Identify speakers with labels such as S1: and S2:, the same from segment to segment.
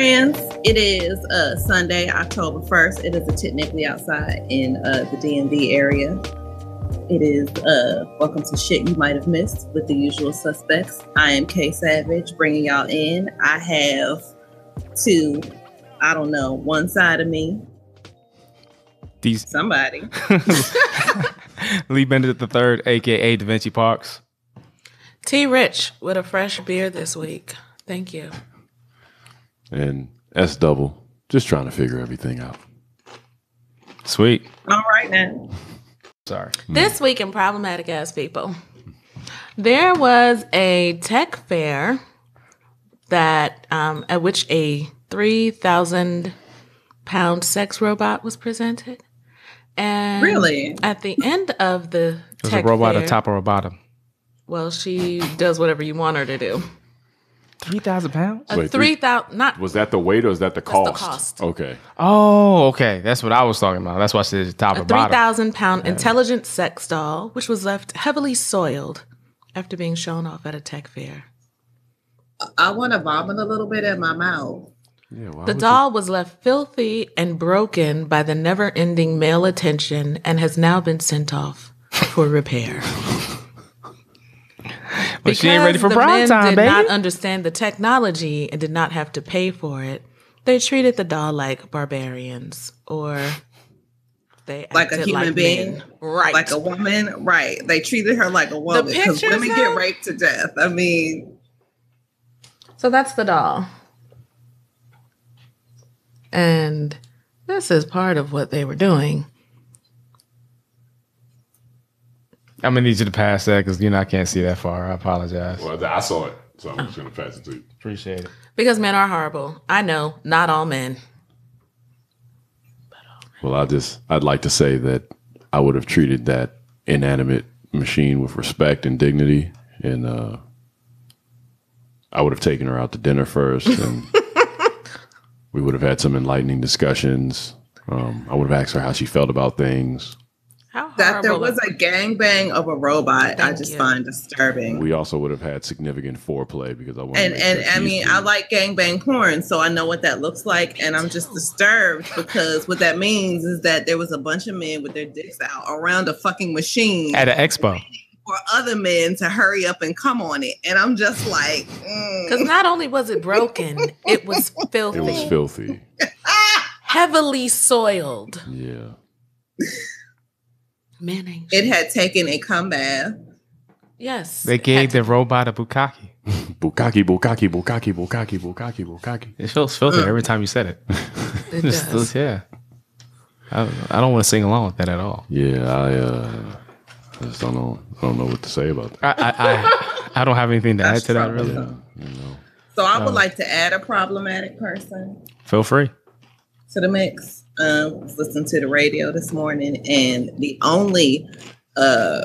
S1: Friends. It is uh, Sunday, October 1st. It is a technically outside in uh, the DMV area. It is uh, welcome to shit you might have missed with the usual suspects. I am Kay Savage bringing y'all in. I have two, I don't know, one side of me,
S2: These
S1: somebody.
S2: Lee Bennett the third, aka Da Vinci Parks.
S3: T Rich with a fresh beer this week. Thank you.
S4: And S double, just trying to figure everything out.
S2: Sweet.
S1: All right now.
S2: Sorry.
S3: This week in Problematic Ass People, there was a tech fair that um, at which a 3,000 pound sex robot was presented. And
S1: Really?
S3: At the end of the
S2: There's
S3: tech
S2: a robot
S3: fair,
S2: at top or a bottom.
S3: well, she does whatever you want her to do.
S2: Three thousand pounds?
S3: A
S4: Wait,
S3: 3,000, not
S4: Was that the weight or is that the
S3: That's the
S4: cost?
S3: cost.
S4: Okay.
S2: Oh, okay. That's what I was talking about. That's why I said top
S3: a
S2: or bottom.
S3: 3,000 pound intelligent sex doll, which was left heavily soiled after being shown off at a tech fair.
S1: I want to vomit a little bit in my mouth.
S4: Yeah.
S3: The
S4: would
S3: doll was left filthy and broken by the never ending male attention and has now been sent off for repair.
S2: But she ain't ready for
S3: the
S2: prime
S3: men
S2: time,
S3: did
S2: baby.
S3: not understand the technology and did not have to pay for it. They treated the doll like barbarians or they
S1: Like a human
S3: like
S1: being?
S3: men. Right.
S1: Like a woman, right? They treated her like a woman because
S3: pictures,
S1: women get raped to death. I mean,
S3: So that's the doll. And this is part of what they were doing.
S2: I'm gonna need you to pass that because you know I can't see that far. I apologize.
S4: Well, I saw it, so I'm just gonna pass it to you.
S2: Appreciate it.
S3: Because men are horrible. I know, not all men.
S4: Well, I just I'd like to say that I would have treated that inanimate machine with respect and dignity, and uh, I would have taken her out to dinner first, and we would have had some enlightening discussions. Um, I would have asked her how she felt about things.
S3: How
S1: that there was a gangbang of a robot, I just
S3: you.
S1: find disturbing.
S4: We also would have had significant foreplay because I wanted
S1: and and I mean,
S4: good.
S1: I like gangbang porn, so I know what that looks like, and I'm just disturbed because what that means is that there was a bunch of men with their dicks out around a fucking machine
S2: At an expo.
S1: for other men to hurry up and come on it, and I'm just like, mm.
S3: Because not only was it broken, it was filthy,
S4: It was filthy.
S3: heavily soiled.
S4: Yeah.
S3: Men ain't
S1: it had taken a cum bath.
S3: Yes.
S2: They gave the robot a bukkake.
S4: Bukaki, bukaki, bukaki, bukaki, bukaki, bukaki.
S2: It feels filthy every time you said it.
S3: to- It
S2: Just-
S3: does.
S2: yeah. I, I don't want to sing along with that at all.
S4: Yeah, I uh, I just don't know. I don't know what to say about that.
S2: I I, I, I don't have anything to add to that really.
S4: Yeah, you know.
S1: So I would like to add a problematic person.
S2: Feel free.
S1: to the mix. Um, was listening to the radio this morning, and the only uh,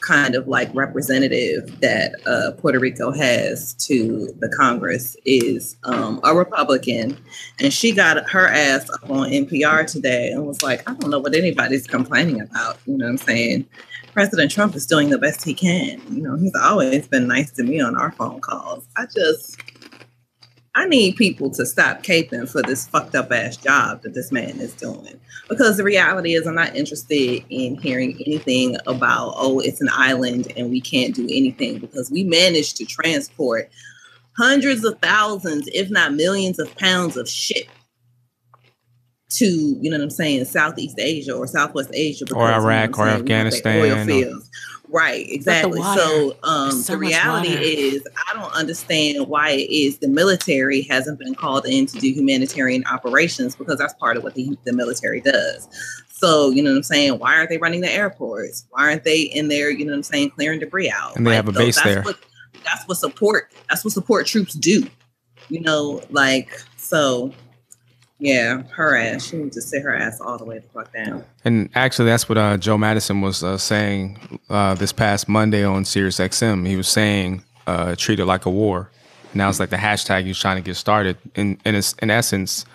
S1: kind of like representative that uh, Puerto Rico has to the Congress is um, a Republican, and she got her ass up on NPR today and was like, "I don't know what anybody's complaining about." You know what I'm saying? President Trump is doing the best he can. You know, he's always been nice to me on our phone calls. I just I need people to stop caping for this fucked up ass job that this man is doing. Because the reality is, I'm not interested in hearing anything about, oh, it's an island and we can't do anything because we managed to transport hundreds of thousands, if not millions of pounds of shit to, you know what I'm saying, Southeast Asia or Southwest Asia. because,
S2: Or
S1: you know
S2: Iraq or
S1: saying, we have the Oil
S2: Afghanistan or-
S1: fields. Right, exactly.
S3: water.
S1: So um,
S3: so
S1: the reality
S3: water.
S1: is, I don't understand why it is the military hasn't been called in to do humanitarian operations because that's part of what the, the military does. So, you know what I'm saying? Why aren't they running the airports? Why aren't they in there, you know what I'm saying, clearing debris out?
S2: And they have a base
S1: that's
S2: there.
S1: What, That's what support. That's what support troops do. You know, like so. Yeah, her ass. She needs to sit her ass all the way the fuck down.
S2: And actually, that's what uh, Joe Madison was uh, saying uh, this past Monday on Sirius XM. He was saying uh, treat it like a war. Now it's like the hashtag he's trying to get started. In in, in essence,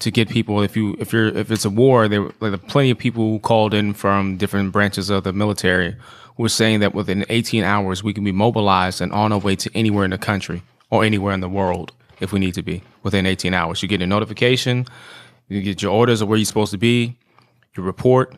S2: to get people if you if you're if it's a war, there were like plenty of people who called in from different branches of the military were saying that within 18 hours we can be mobilized and on our way to anywhere in the country or anywhere in the world if we need to be within 18 hours. You get a notification, you get your orders of where you're supposed to be, you report,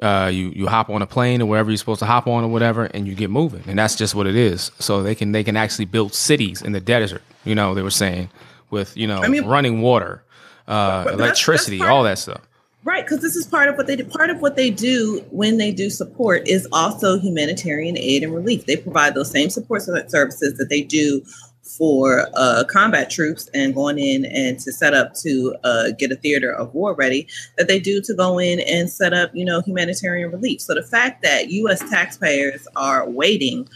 S2: uh, you you hop on a plane or wherever you're supposed to hop on or whatever, and you get moving. And that's just what it is. So they can they can actually build cities in the desert. You know, they were saying with you know
S1: I mean-
S2: running water, uh,
S1: that's-
S2: electricity,
S1: that's
S2: all that stuff.
S1: Right, because this is part of what they do. Part of what they do when they do support is also humanitarian aid and relief. They provide those same support services that they do for uh, combat troops and going in and to set up to uh, get a theater of war ready that they do to go in and set up, you know, humanitarian relief. So the fact that U.S. taxpayers are waiting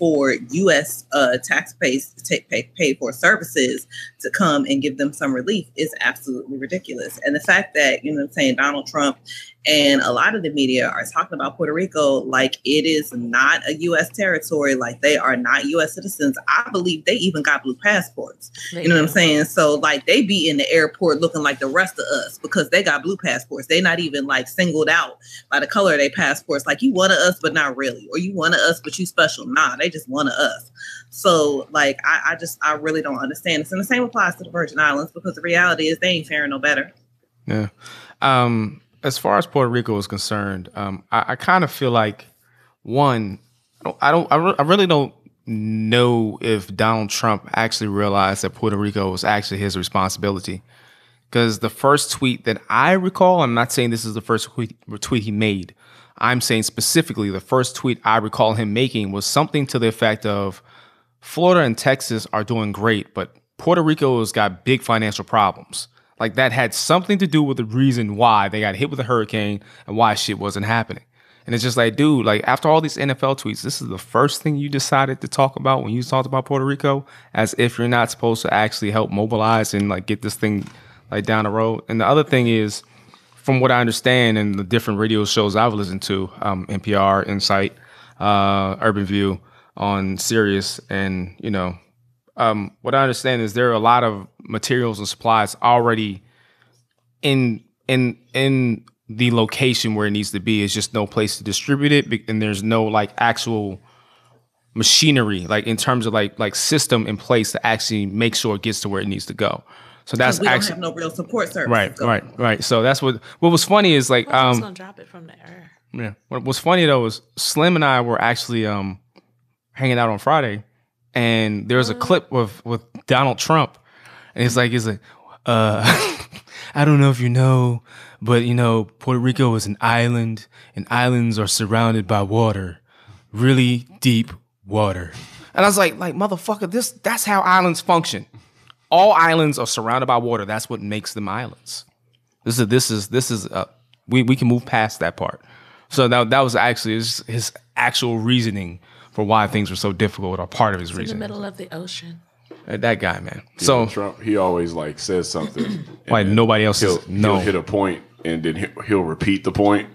S1: for U.S. Uh, taxpayers to take pay, pay for services to come and give them some relief is absolutely ridiculous. And the fact that, you know I'm saying, Donald Trump and a lot of the media are talking about Puerto Rico like it is not a U.S. territory, like they are not U.S. citizens. I believe they even got blue passports. You know what I'm saying? So like they be in the airport looking like the rest of us because they got blue passports. They not even like singled out by the color of their passports. Like you one of us, but not really, or you one of us, but you special. Nah, they just one of us. So like I, I just I really don't understand this. And the same applies to the Virgin Islands because the reality is they ain't faring no better.
S2: Yeah. Um, as far as Puerto Rico is concerned, um, I, I kind of feel like one, I don't, I, don't I, re- I really don't know if Donald Trump actually realized that Puerto Rico was actually his responsibility. Because the first tweet that I recall, I'm not saying this is the first tweet, tweet he made. I'm saying specifically the first tweet I recall him making was something to the effect of Florida and Texas are doing great, but Puerto Rico has got big financial problems. Like that had something to do with the reason why they got hit with a hurricane and why shit wasn't happening. And it's just like, dude, like after all these NFL tweets, this is the first thing you decided to talk about when you talked about Puerto Rico, as if you're not supposed to actually help mobilize and like get this thing like down the road. And the other thing is, from what I understand and the different radio shows I've listened to, um, NPR, Insight, uh, Urban View on Sirius, and you know, um, what I understand is there are a lot of materials and supplies already in in in the location where it needs to be. It's just no place to distribute it, and there's no like actual machinery, like in terms of like like system in place to actually make sure it gets to where it needs to go. So that's actually.
S1: we don't have no real support service.
S2: right, right, right. So that's what what was funny is like
S3: I was
S2: um
S3: gonna drop it from the air.
S2: yeah. What was funny though was Slim and I were actually um hanging out on Friday, and there was a clip with with Donald Trump, and it's like it's like uh I don't know if you know, but you know Puerto Rico is an island, and islands are surrounded by water, really deep water. And I was like, like motherfucker, this that's how islands function. All islands are surrounded by water. That's what makes them islands. This is this is this is uh, we we can move past that part. So that that was actually his, his actual reasoning for why things were so difficult, or part of his reason.
S3: In the middle of the ocean.
S2: Uh, That guy, man.
S4: So
S2: So
S4: Trump, he always like says something. and
S2: Like, nobody else
S4: He'll,
S2: is- no.
S4: he'll hit a point and then he'll, he'll repeat the point,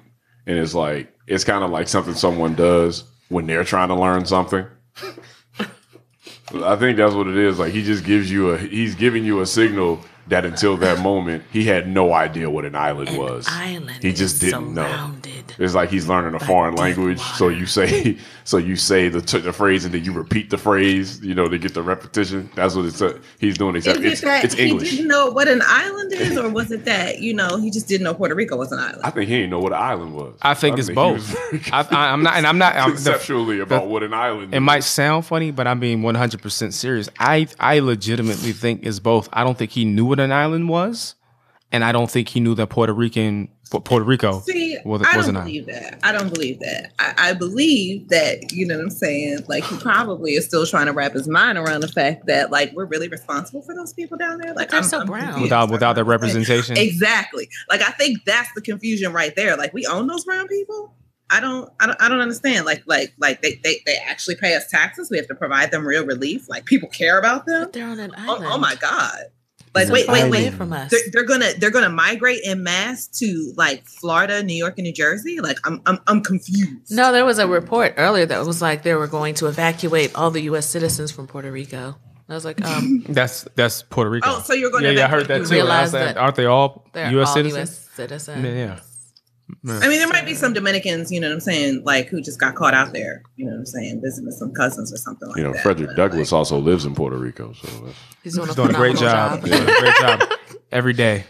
S4: and it's like it's kind of like something someone does when they're trying to learn something. I think that's what it is. Like he just gives you a he's giving you a signal that until that moment he had no idea what an island was.
S3: Island.
S4: He just
S3: is
S4: didn't know.
S3: Surrounded.
S4: It's like he's learning a foreign
S3: deep
S4: language. So you say, so you say the, t- the phrase and then you repeat the phrase, you know, to get the repetition. That's what it's. Uh, he's doing. Exactly.
S1: it
S4: It's,
S1: that
S4: it's
S1: he didn't know what an island is, or was it that you know he just didn't know Puerto Rico was an island?
S4: I think he didn't know what an island was.
S2: I think it's
S4: he
S2: both. I, I, I'm not, and I'm not. I'm, the,
S4: conceptually about what an island.
S2: it
S4: is.
S2: might sound funny, but I'm being 100 percent serious. I I legitimately think it's both. I don't think he knew what an island was, and I don't think he knew that Puerto Rican Puerto Rico
S1: See,
S2: was,
S1: I don't
S2: an island.
S1: believe that. I don't believe that. I, I believe that, you know what I'm saying? Like, he probably is still trying to wrap his mind around the fact that, like, we're really responsible for those people down there. Like,
S3: They're so brown.
S2: Without without the
S1: I don't understand.
S2: representation.
S1: Exactly. Like, I think that's the confusion right there. Like, we own those brown people. I don't, I don't, I don't understand. Like, like, like they, they, they actually pay us taxes. We have to provide them real relief. Like, people care about them.
S3: But they're on an
S1: Oh, oh
S3: island.
S1: oh my god! Like,
S3: So
S1: wait, wait, wait.
S3: from us.
S1: They're, they're gonna, they're gonna migrate in mass to like Florida, New York, and New Jersey. Like, I'm, I'm, I'm confused.
S3: No, there was a report earlier that was like they were going to evacuate all the U.S. citizens from Puerto Rico. I was like, um,
S2: That's that's Puerto Rico.
S1: Oh, so you're gonna
S2: Yeah, yeah, I heard that too. I
S3: Rico. Realize that
S2: aren't they all U.S.
S3: all
S2: citizens?
S3: U.S. citizens.
S2: Yeah, yeah.
S1: I mean, there might be some Dominicans, you know what I'm saying, like who just got caught out there, you know what I'm saying, visiting some cousins or something like that.
S4: You know,
S1: that.
S4: Frederick
S1: But,
S4: Douglass also lives in Puerto Rico, so that's,
S3: He's doing,
S2: He's
S3: a,
S2: doing a great job.
S3: phenomenal
S2: He's doing a great job every day,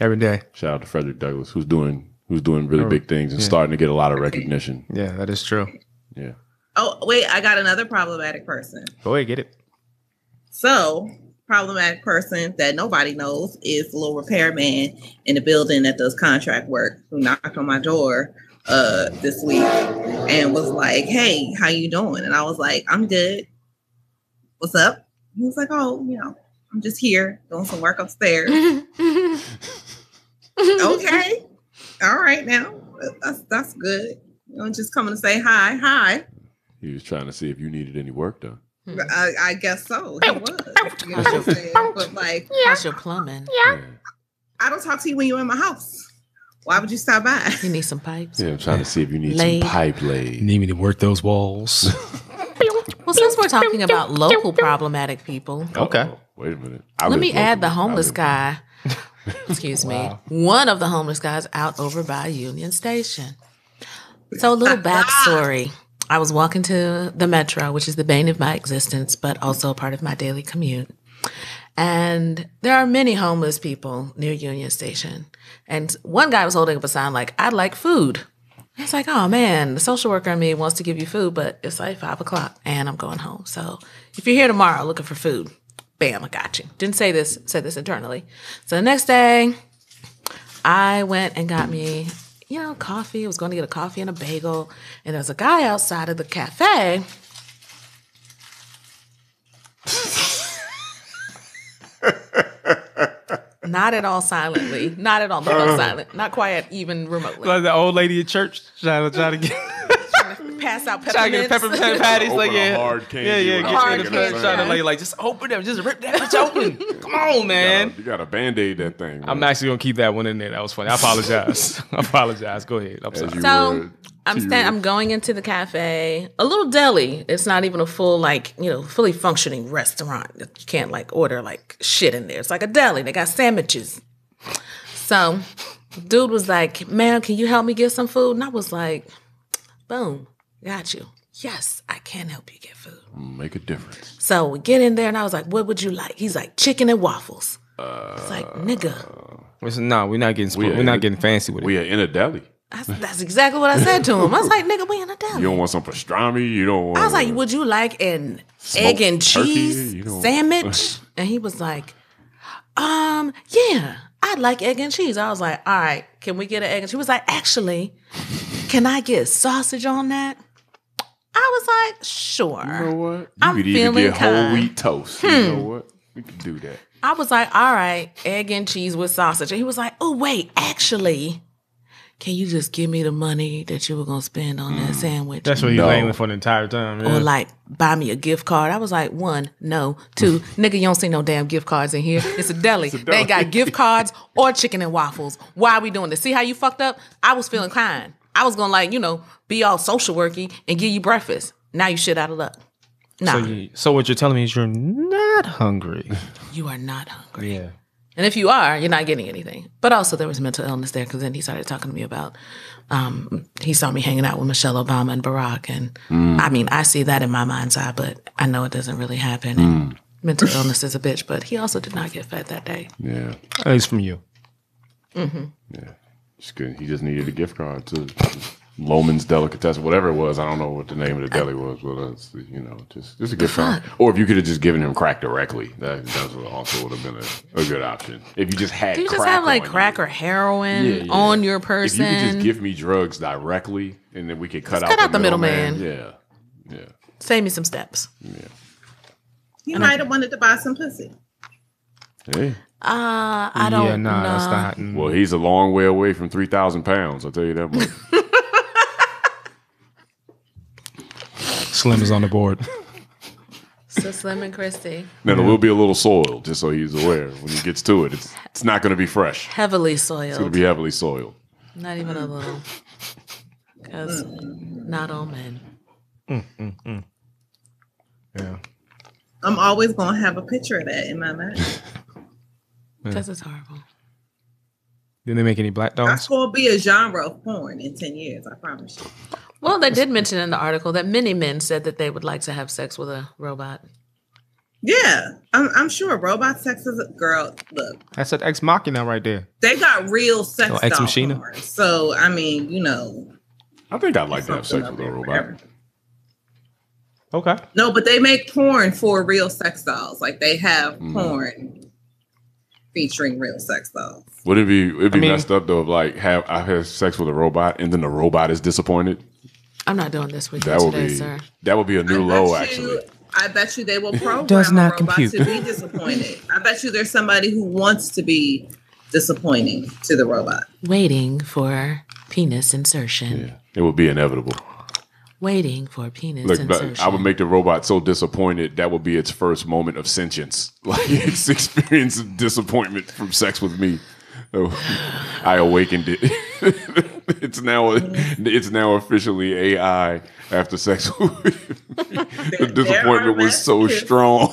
S2: every day.
S4: shout out to Frederick Douglass, who's doing who's doing really oh, big things and starting to get a lot of recognition.
S2: Yeah, that is true.
S4: Yeah.
S1: Oh, wait, I got another problematic person.
S2: Go ahead, get it.
S1: So, problematic person that nobody knows is the little repairman in the building that does contract work who knocked on my door uh this week and was like, "Hey, how you doing?" And I was like, "I'm good. What's up?" He was like, "Oh, you know, I'm just here doing some work upstairs." okay, all right, now that's that's good. You know, just coming to say hi, hi.
S4: He was trying to see if you needed any work done. Hmm.
S1: I, I guess so. He was. You know what I'm saying? But like,
S3: How's your plumbing?
S4: Yeah.
S1: I don't talk to you when you're in my house. Why would you stop by?
S3: You need some pipes.
S4: Yeah, I'm trying to see if you need
S3: Laid.
S4: some pipe laid.
S2: Need me to work those walls?
S3: Well, since we're talking about local problematic people,
S2: Okay.
S4: Uh-oh. Wait a minute. I
S3: let
S4: live
S3: me add the homeless guy. Excuse me. One of the homeless guys out over by Union Station. So, a little backstory. I was walking to the metro, which is the bane of my existence, but also a part of my daily commute. And there are many homeless people near Union Station. And one guy was holding up a sign like, I'd like food. It's like, oh man, the social worker in me wants to give you food, but it's like five o'clock and I'm going home. So if you're here tomorrow looking for food, bam, I got you. Didn't say this, said this internally. So the next day, I went and got me, you know, coffee. I was going to get a coffee and a bagel. And there's a guy outside of the cafe. Not at all silently. Not at all. Not all silent. Not quiet, even remotely.
S2: like the old lady at church trying to try to get
S3: Pass out
S2: trying to get peppermint patties.
S4: Open
S2: like yeah,
S4: hard candy
S2: yeah, yeah.
S4: with
S2: Get
S3: a
S2: you
S3: hard
S2: in the
S3: candy,
S2: trying to
S3: yeah.
S2: lay like just open them, just rip that bitch open. Come on, man.
S4: You got to band aid that thing.
S2: I'm actually gonna keep that one in there. That was funny. I apologize. I apologize. Go ahead. I'm sorry.
S3: So I'm stand, I'm going into the cafe, a little deli. It's not even a full like you know fully functioning restaurant. You can't like order like shit in there. It's like a deli. They got sandwiches. So, dude was like, "Man, can you help me get some food?" And I was like, "Boom, got you. Yes, I can help you get food."
S4: make a difference.
S3: So we get in there, and I was like, "What would you like?" He's like, "Chicken and waffles." it's like, nigga,
S2: Listen, no, we're not getting
S4: We
S2: we
S4: are
S2: we're not getting fancy with it.
S4: We are in a deli.
S3: that's, that's exactly what I said to him. I was like, "Nigga, we in a deli."
S4: You don't want some pastrami. You don't want.
S3: I was like, "Would you like an egg and cheese sandwich?" and he was like, "Um, yeah, I'd like egg and cheese." I was like, "All right, can we get an egg and?" She was like, "Actually, can I get sausage on that?" I was like, "Sure."
S4: You know what? You
S3: I'm
S4: could even
S3: feeling
S4: get whole
S3: kind. Hmm.
S4: wheat toast. You know what? We could do that.
S3: I was like, "All right, egg and cheese with sausage," and he was like, "Oh wait, actually." Can you just give me the money that you were gonna spend on
S4: Mm.
S3: that sandwich?
S2: That's what he's
S4: No.
S2: aiming for the entire time.
S3: or like buy me a gift card. I was like, one, no, two, nigga, you don't see no damn gift cards in here. It's a deli. They got gift cards or chicken and waffles. Why are we doing this? See how you fucked up? I was feeling kind. I was gonna like, you know, be all social worky and give you breakfast. Now you shit out of luck. Nah,
S2: so,
S3: you,
S2: you, so what you're telling me is you're not hungry.
S3: You are not hungry.
S2: yeah.
S3: And if you are, you're not getting anything. But also there was mental illness there because then he started talking to me about um, he saw me hanging out with Michelle Obama and Barack. And I mean, I see that in my mind's eye, but I know it doesn't really happen. And mental illness is a bitch, but he also did not get fed that day.
S4: Yeah.
S2: At least from you. Mm-hmm.
S4: Yeah. It's good. He just needed a gift card to Loman's Delicatessen, whatever it was. I don't know what the name of the deli was, but that's you know just just a gift card. Or if you could have just given him crack directly, that, that would also would have been a, a good option. If you just had,
S3: Do you just have like crack
S4: you.
S3: or heroin
S4: Yeah, yeah.
S3: on your person?
S4: If
S3: person?
S4: you could just give me drugs directly, and then we could cut out
S3: cut
S4: the
S3: out the
S4: middleman.
S3: middleman.
S4: Yeah, yeah.
S3: Save me some steps. Yeah.
S1: You might have wanted to buy some pussy.
S4: Hey,
S3: Uh, I don't
S2: yeah, nah,
S3: know.
S2: that's not. mm.
S4: well, he's a long way away from three thousand pounds. I'll tell you that much.
S2: Slim is on the board.
S3: So Slim and Christy,
S4: Now, it will be a little soiled, just so he's aware. When he gets to it, it's, it's not going to be fresh.
S3: heavily soiled.
S4: It's going to be heavily soiled.
S3: Not even a little. Because not all men.
S2: Yeah.
S1: I'm always gonna have a picture of that in my mind.
S3: Because it's horrible.
S2: Didn't they make any black
S1: That's
S2: dogs?
S1: gonna be a genre of porn in ten years. I promise you.
S3: Well, they did mention in the article that many men said that they would like to have sex with a robot.
S1: Yeah, I'm, I'm sure robot sex is a girl. Look,
S2: That's an ex machina right there.
S1: they got real sex
S2: Oh, Ex Machina?
S1: So I mean, you know,
S4: I think I'd like to have sex with a robot.
S1: everything.
S2: Okay.
S1: No, but they make porn for real sex dolls. Like they have
S4: Mm.
S1: porn featuring real sex though.
S4: Would it be it'd be
S2: I mean-
S4: messed up though if like have I have sex with a robot and then the robot is disappointed?
S3: I'm not doing this with you
S4: That would
S3: today,
S4: be
S3: sir.
S4: that would be a new
S1: I
S4: low
S1: bet
S4: actually.
S1: I bet you they will program
S2: does
S1: a
S2: not
S1: robot
S2: compute.
S1: to be disappointed. I bet you there's somebody who wants to be disappointing to the robot.
S3: Waiting for penis insertion.
S4: Yeah, it would be inevitable.
S3: Waiting for penis
S4: Look,
S3: insertion.
S4: but I would make the robot so disappointed that would be its first moment of sentience, like its experience of disappointment from sex with me. Oh, I awakened it. it's now it's now officially AI after sex. The disappointment was so strong.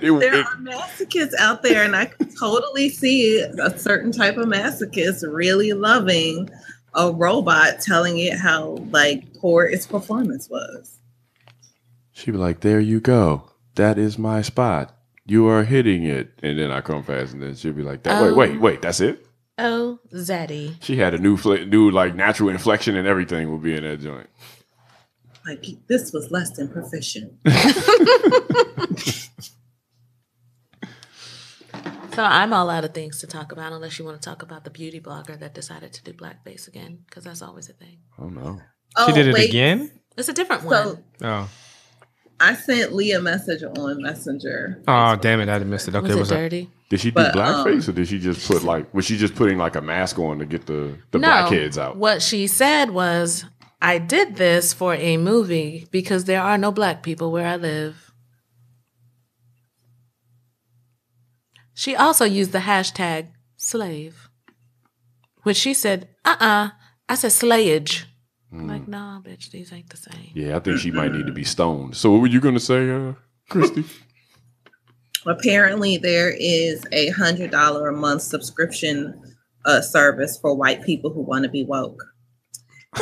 S1: There
S4: it-
S1: are masochists out there, and I can totally see a certain type of masochist really loving a robot telling it how like poor its performance was.
S4: She'd be like, "There you go. That is my spot. You are hitting it." And then I come fast, and then she'd be like, that, "Wait,
S3: Oh.
S4: wait, wait. That's it."
S3: oh, Zaddy.
S4: She had a new, fl- new like natural inflection and everything would be in that joint.
S1: Like this was less than proficient.
S3: So I'm all out of things to talk about unless you want to talk about the beauty blogger that decided to do blackface again, because that's always a thing.
S4: Oh no.
S1: Oh,
S2: She did it
S1: wait.
S2: again?
S3: It's a different
S1: So
S3: one.
S2: Oh.
S1: I sent Lee a message on Messenger.
S2: Oh, damn it. I missed it. Okay.
S3: Was it
S2: what's up?
S3: dirty?
S4: Did she do
S1: But,
S4: blackface
S1: um,
S4: or did she just put like was she just putting like a mask on to get the the
S3: no.
S4: blackheads out?
S3: What she said was, I did this for a movie because there are no black people where I live. She also used the hashtag slave, which she said, uh uh I said slayage. I'm like, nah, bitch, these ain't the same.
S4: Yeah, I think she might need to be stoned. So what were you gonna say, uh, Christy?
S1: Apparently, there is a hundred dollar a month subscription uh, service for white people who want to be woke.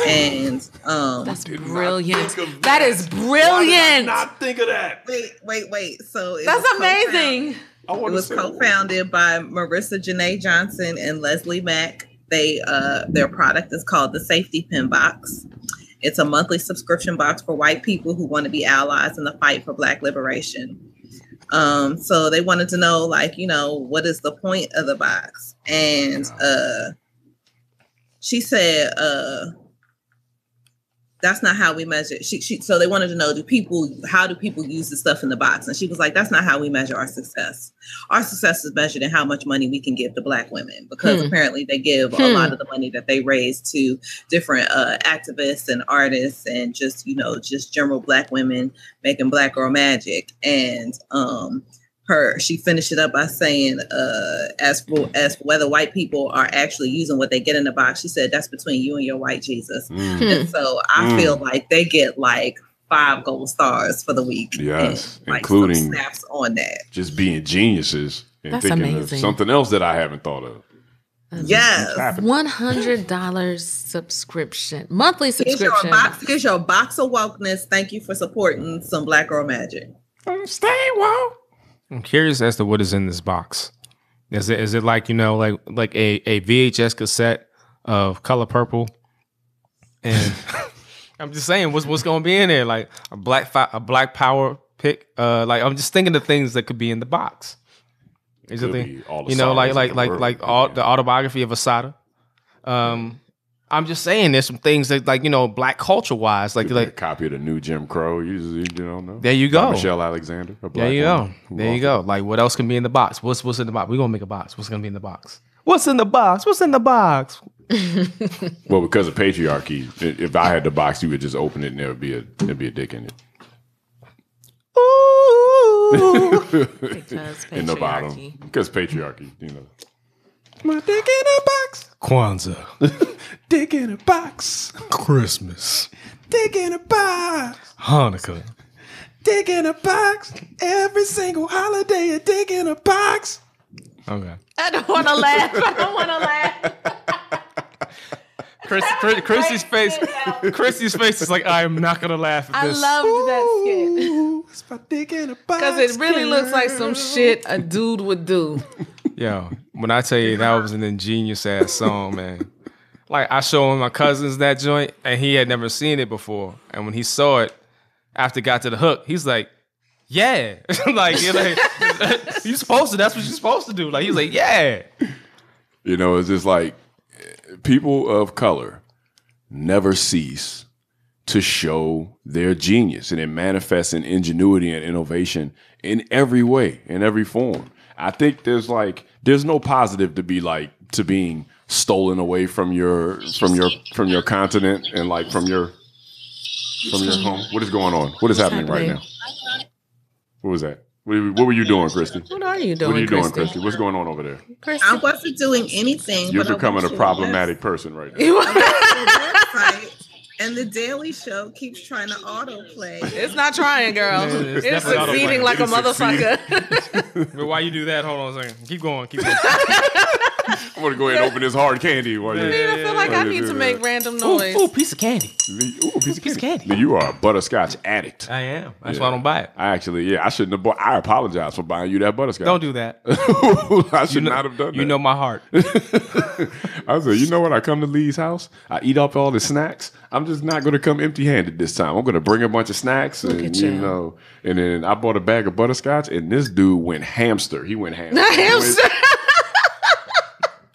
S1: And um,
S3: That's brilliant. That is brilliant.
S4: Not think of that?
S1: wait, wait, wait. So it
S3: That's
S1: was co-found-
S3: amazing.
S4: I
S1: It was co-founded by Marissa Jenae Johnson and Leslie Mac. They uh, their product is called the Safety Pin Box. It's a monthly subscription box for white people who want to be allies in the fight for Black liberation. Um, so they wanted to know, like, you know, what is the point of the box? And uh, she said, uh, that's not how we measure. She, she, so they wanted to know, do people, how do people use the stuff in the box? And she was like, that's not how we measure our success. Our success is measured in how much money we can give to Black women, because
S3: Hmm.
S1: apparently they give a
S3: Hmm.
S1: lot of the money that they raise to different uh, activists and artists and just, you know, just general Black women making Black girl magic. And um, her, she finished it up by saying, uh, as for as for whether white people are actually using what they get in the box, she said that's between you and your white Jesus.
S4: Mm,
S1: And so I
S4: Mm.
S1: feel like they get like five gold stars for the week.
S4: Yes,
S1: and, like,
S4: including-
S1: snaps on that.
S4: just being geniuses and
S3: That's
S4: thinking
S3: amazing.
S4: of something else that I haven't thought of.
S1: Yes.
S3: One hundred dollars subscription, monthly
S1: Here's your
S3: subscription.
S1: box. Here's your box of wokeness. Thank you for supporting some Black Girl Magic.
S2: Stay woke. I'm curious as to what is in this box. Is it is it like you know like like a, a VHS cassette of color purple? And I'm just saying what's what's going to be in there like a black fi- a black power pick. Uh, like I'm just thinking of things that could be in the box. Is it the-
S4: all the
S2: you know like like like like all, the autobiography of Assata. Um, I'm just saying there's some things that like you know black culture wise like
S4: a
S2: like
S4: copy of the new Jim Crow. You, you don't know.
S2: There you
S4: By
S2: go.
S4: Michelle Alexander. a
S2: There
S4: black
S2: you go.
S4: who
S2: There you
S4: authored
S2: go. Like what else can be in the box? What's what's in the box? We're gonna make a box. What's gonna be in the box? What's in the box? What's in the box?
S4: Well, because of patriarchy, if I had the box, you would just open it and there would be a there'd be a dick in it.
S3: Because
S4: in the bottom because patriarchy. You know,
S2: My dick in a box. Kwanzaa.
S4: dick in a box,
S2: Christmas.
S4: dick in a box,
S2: Hanukkah.
S4: dick in a box. Every single holiday, a dick in a box.
S2: Okay.
S3: I don't want to laugh. I don't want to laugh.
S2: Chris, Chris, Chrissy's face. Chrissy's face is like I am not gonna laugh at
S3: I
S2: this.
S3: loved that skit
S4: Ooh, it's my dick in a box.
S3: because it really looks like some shit a dude would do.
S2: Yo, when I tell you that was an ingenious ass song, man. Like I showed him my cousins that joint, and he had never seen it before. And when he saw it, after it got to the hook, he's like, "Yeah, like you're like you supposed to. That's what you're supposed to do." Like he's like, "Yeah."
S4: You know, it's just like people of color never cease to show their genius and it manifests in ingenuity and innovation in every way, in every form. I think there's like there's no positive to be like to being stolen away from your from your from your continent and like from your from your home. What is going on? What is happening, right now? What was that? What, what were you doing, Christy?
S3: What are you doing,
S4: What are you doing,
S3: Christy?
S4: Christy? What's going on over there?
S3: Christy?
S1: I wasn't doing anything.
S4: You're
S1: but
S4: becoming a problematic person right now.
S3: You-
S1: web- website, and the Daily Show keeps trying to autoplay.
S3: it's not trying, girl.
S2: Yeah, it's
S3: it's succeeding
S2: autoplaying.
S3: like a
S4: It is
S3: motherfucker.
S2: But why you do that? Hold on a second. Keep going. Keep going.
S4: I'm gonna go ahead and open this hard candy while you.
S3: I feel like I need to make random noise.
S2: ooh, piece of candy.
S4: Ooh, piece of
S2: Piece
S4: candy.
S2: candy.
S4: You are a butterscotch addict.
S2: I am. That's
S4: Yeah.
S2: why I don't buy it.
S4: I actually, yeah, I shouldn't have bought. I apologize for buying you that butterscotch.
S2: Don't do that.
S4: I should not have done that.
S2: You know my heart.
S4: I said, you know what? I come to Lee's house. I eat up all the snacks. I'm just not going to come empty handed this time. I'm going to bring a bunch of snacks, and
S3: at
S4: you
S3: you.
S4: know, and then I bought a bag of butterscotch, and this dude went hamster. He went ham.
S3: Hamster.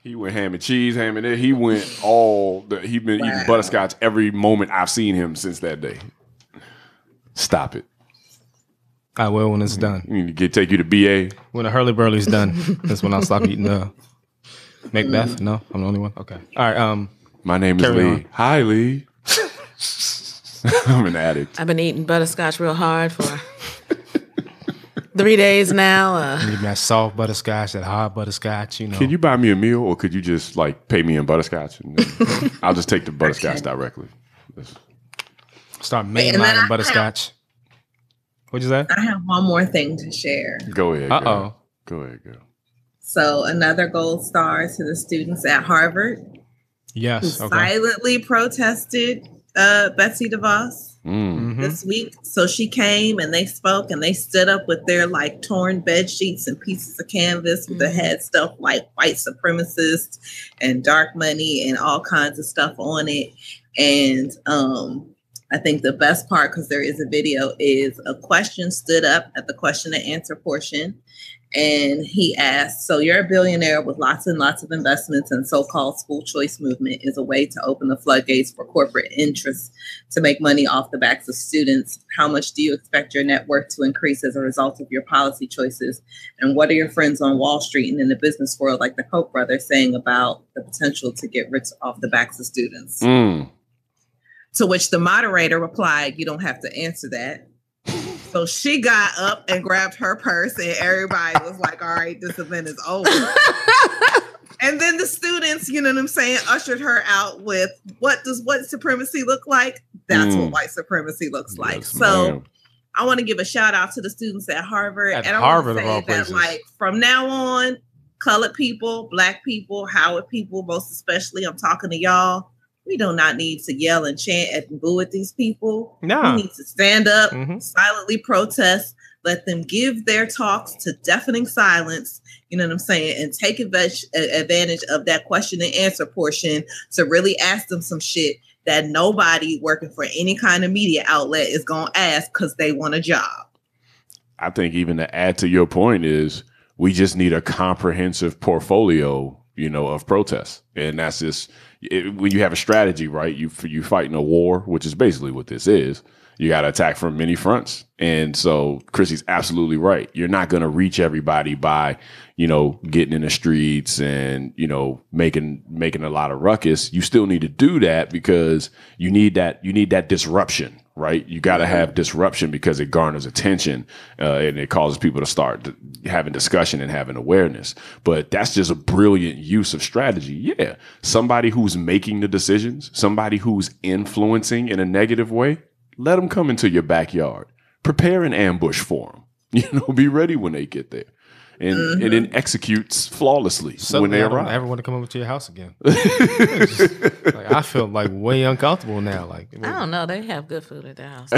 S4: He went ham and cheese, ham and it. He went all. The, he been eating butterscotch every moment I've seen him since that day. Stop it.
S2: I will when it's done.
S4: You need to get take you to BA.
S2: When the hurly burly's done, that's when I'll stop eating the Macbeth. No, I'm the only one. Okay. All right. Um.
S4: My name is Lee.
S2: on.
S4: Hi, Lee. I'm an addict.
S3: I've been eating butterscotch real hard for three days now. Uh,
S2: Give me that soft butterscotch, that hard butterscotch. You know.
S4: Can you buy me a meal, or could you just like pay me in butterscotch? And then I'll just take the butterscotch directly.
S2: start
S1: And then
S2: mainlining
S1: I-
S2: butterscotch? What'd you say?
S1: I have one more thing to share.
S4: Go ahead.
S2: Uh
S4: girl.
S2: oh.
S4: Go ahead, girl.
S1: So, another gold star to the students at Harvard who
S2: Yes. Okay.
S1: silently protested uh, Betsy DeVos
S4: Mm.
S2: Mhm.
S1: this week. So she came and they spoke and they stood up with their like torn bed sheets and pieces of canvas
S3: Mhm.
S1: that had stuff like white supremacists and dark money and all kinds of stuff on it. And um, I think the best part, because there is a video, is a question stood up at the question and answer portion. And he asked, So you're a billionaire with lots and lots of investments, and so called school choice movement is a way to open the floodgates for corporate interests to make money off the backs of students. How much do you expect your net worth to increase as a result of your policy choices? And what are your friends on Wall Street and in the business world, like the Koch brothers, saying about the potential to get rich off the backs of students?
S4: Mm.
S1: To which the moderator replied, You don't have to answer that. So she got up and grabbed her purse, and everybody was like, All right, this event is over. and then the students, you know what I'm saying, ushered her out with what does white supremacy look like? That's
S4: Mm.
S1: what white supremacy looks like.
S4: Yes,
S1: so
S4: ma'am.
S1: I want to give a shout out to the students at Harvard.
S2: At
S1: and I
S2: Harvard,
S1: want
S2: of all
S1: say that,
S2: places.
S1: like, from now on, colored people, black people, Howard people, most especially, I'm talking to y'all. We do not need to yell and chant and boo at these people.
S2: No.
S1: We need to stand up,
S2: Mhm.
S1: silently protest, let them give their talks to deafening silence. You know what I'm saying? And take advantage, advantage of that question and answer portion to really ask them some shit that nobody working for any kind of media outlet is going to ask because they want a job.
S4: I think even to add to your point is we just need a comprehensive portfolio, you know, of protests, and that's just it, when you have a strategy, right? You you fighting a war, which is basically what this is. You got to attack from many fronts, and so Chrissy's absolutely right. You're not going to reach everybody by, you know, getting in the streets and you know making making a lot of ruckus. You still need to do that because you need that you need that disruption, right? You got to have disruption because it garners attention uh, and it causes people to start having discussion and having awareness. But that's just a brilliant use of strategy. Yeah, somebody who's making the decisions, somebody who's influencing in a negative way, let them come into your backyard. Prepare an ambush for them. You know, be ready when they get there. And, and then executes flawlessly when they
S2: I don't
S4: arrive.
S2: ever want to come over to your house again. Just, like, I feel like way uncomfortable now. Like,
S3: I don't know. They have good food at their house. So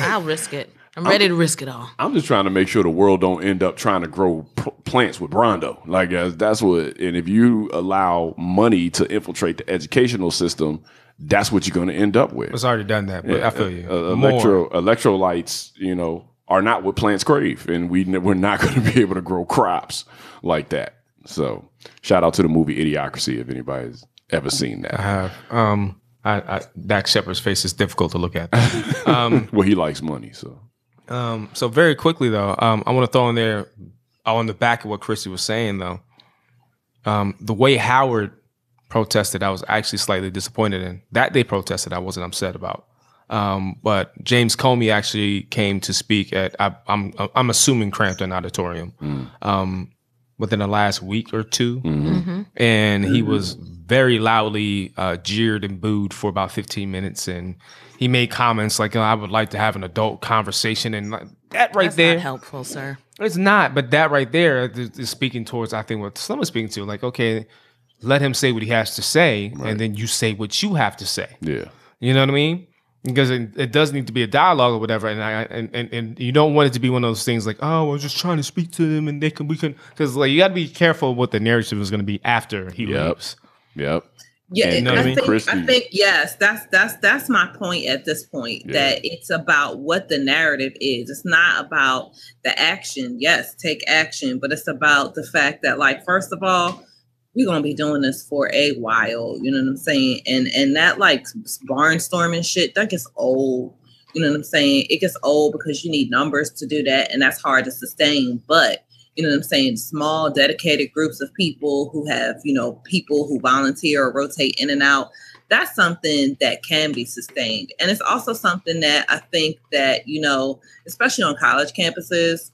S3: I'll risk it. I'm ready to risk it all.
S4: I'm just trying to make sure the world don't end up trying to grow p- plants with Brawndo. Like uh, that's what. And if you allow money to infiltrate the educational system, that's what you're going to end up with.
S2: it's already done that, but I feel you.
S4: Uh, electro electrolytes, you know, are not what plants crave, and we we're not going to be able to grow crops like that. So, shout out to the movie Idiocracy if anybody's ever seen
S2: I
S4: that.
S2: have. Um, I, I, Dax Shepard's face is difficult to look at.
S4: well, he likes money, so
S2: Um, so very quickly though, um, I want to throw in there on the back of what Christy was saying though. Um, the way Howard protested, I was actually slightly disappointed in. That they protested, I wasn't upset about. Um, but James Comey actually came to speak at I, I'm I'm assuming Crampton Auditorium um, within the last week or 2 and he was very loudly uh, jeered and booed for about 15 minutes, and he made comments like, "Oh, "I would like to have an adult conversation," and like, that right
S3: That's
S2: there,
S3: not helpful, sir.
S2: it's not. But that right there is, is speaking towards, I think, what Slim was speaking to. Like, okay, let him say what he has to say, and then you say what you have to say.
S4: yeah.
S2: You know what I mean? Because it, it does need to be a dialogue or whatever, and I and, and, and you don't want it to be one of those things like, oh, I was just trying to speak to them, and they can we can because like you got to be careful what the narrative is going to be after he
S4: Yep.
S2: leaves.
S4: Yep.
S1: Yeah,
S4: And,
S2: know
S1: I,
S2: I mean?
S1: think,
S4: Christy-
S1: I think yes, that's that's that's my point at this point.
S4: Yeah.
S1: That it's about what the narrative is. It's not about the action. Yes, take action, but it's about the fact that, like, first of all, we're gonna be doing this for a while. You know what I'm saying? And and that like barnstorming shit that gets old. You know what I'm saying? It gets old because you need numbers to do that, and that's hard to sustain. But you know what I'm saying? Small, dedicated groups of people who have, you know, people who volunteer or rotate in and out. That's something that can be sustained. And it's also something that I think that, you know, especially on college campuses,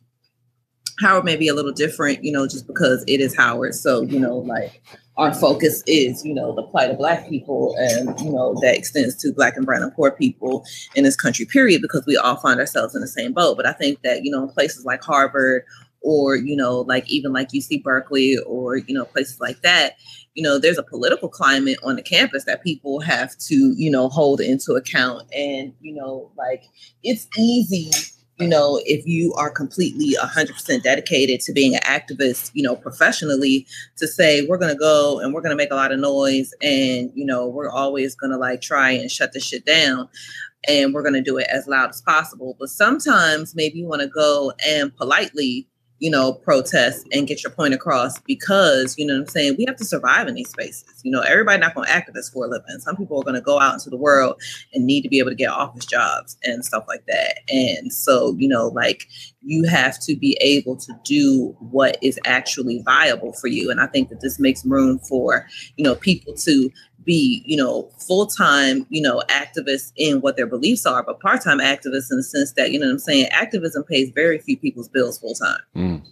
S1: Howard may be a little different, you know, just because it is Howard. So, you know, like our focus is, you know, the plight of Black people and, you know, that extends to Black and Brown and poor people in this country, period, because we all find ourselves in the same boat. But I think that, you know, in places like Harvard or, you know, like even like UC Berkeley or, you know, places like that, you know, there's a political climate on the campus that people have to, you know, hold into account. And, you know, like it's easy you know, if you are completely 100% dedicated to being an activist, you know, professionally, to say, we're going to go and we're going to make a lot of noise and, you know, we're always going to like try and shut this shit down and we're going to do it as loud as possible. But sometimes maybe you want to go and politely, you know, protest and get your point across because, you know what I'm saying, we have to survive in these spaces. You know, everybody not to activist for a living. Some people are to go out into the world and need to be able to get office jobs and stuff like that. And so, you know, like you have to be able to do what is actually viable for you. And I think that this makes room for, you know, people to be, you know, full time, you know, activists in what their beliefs are, but part time activists in the sense that, you know what I'm saying, activism pays very few people's bills full time.
S4: Mm.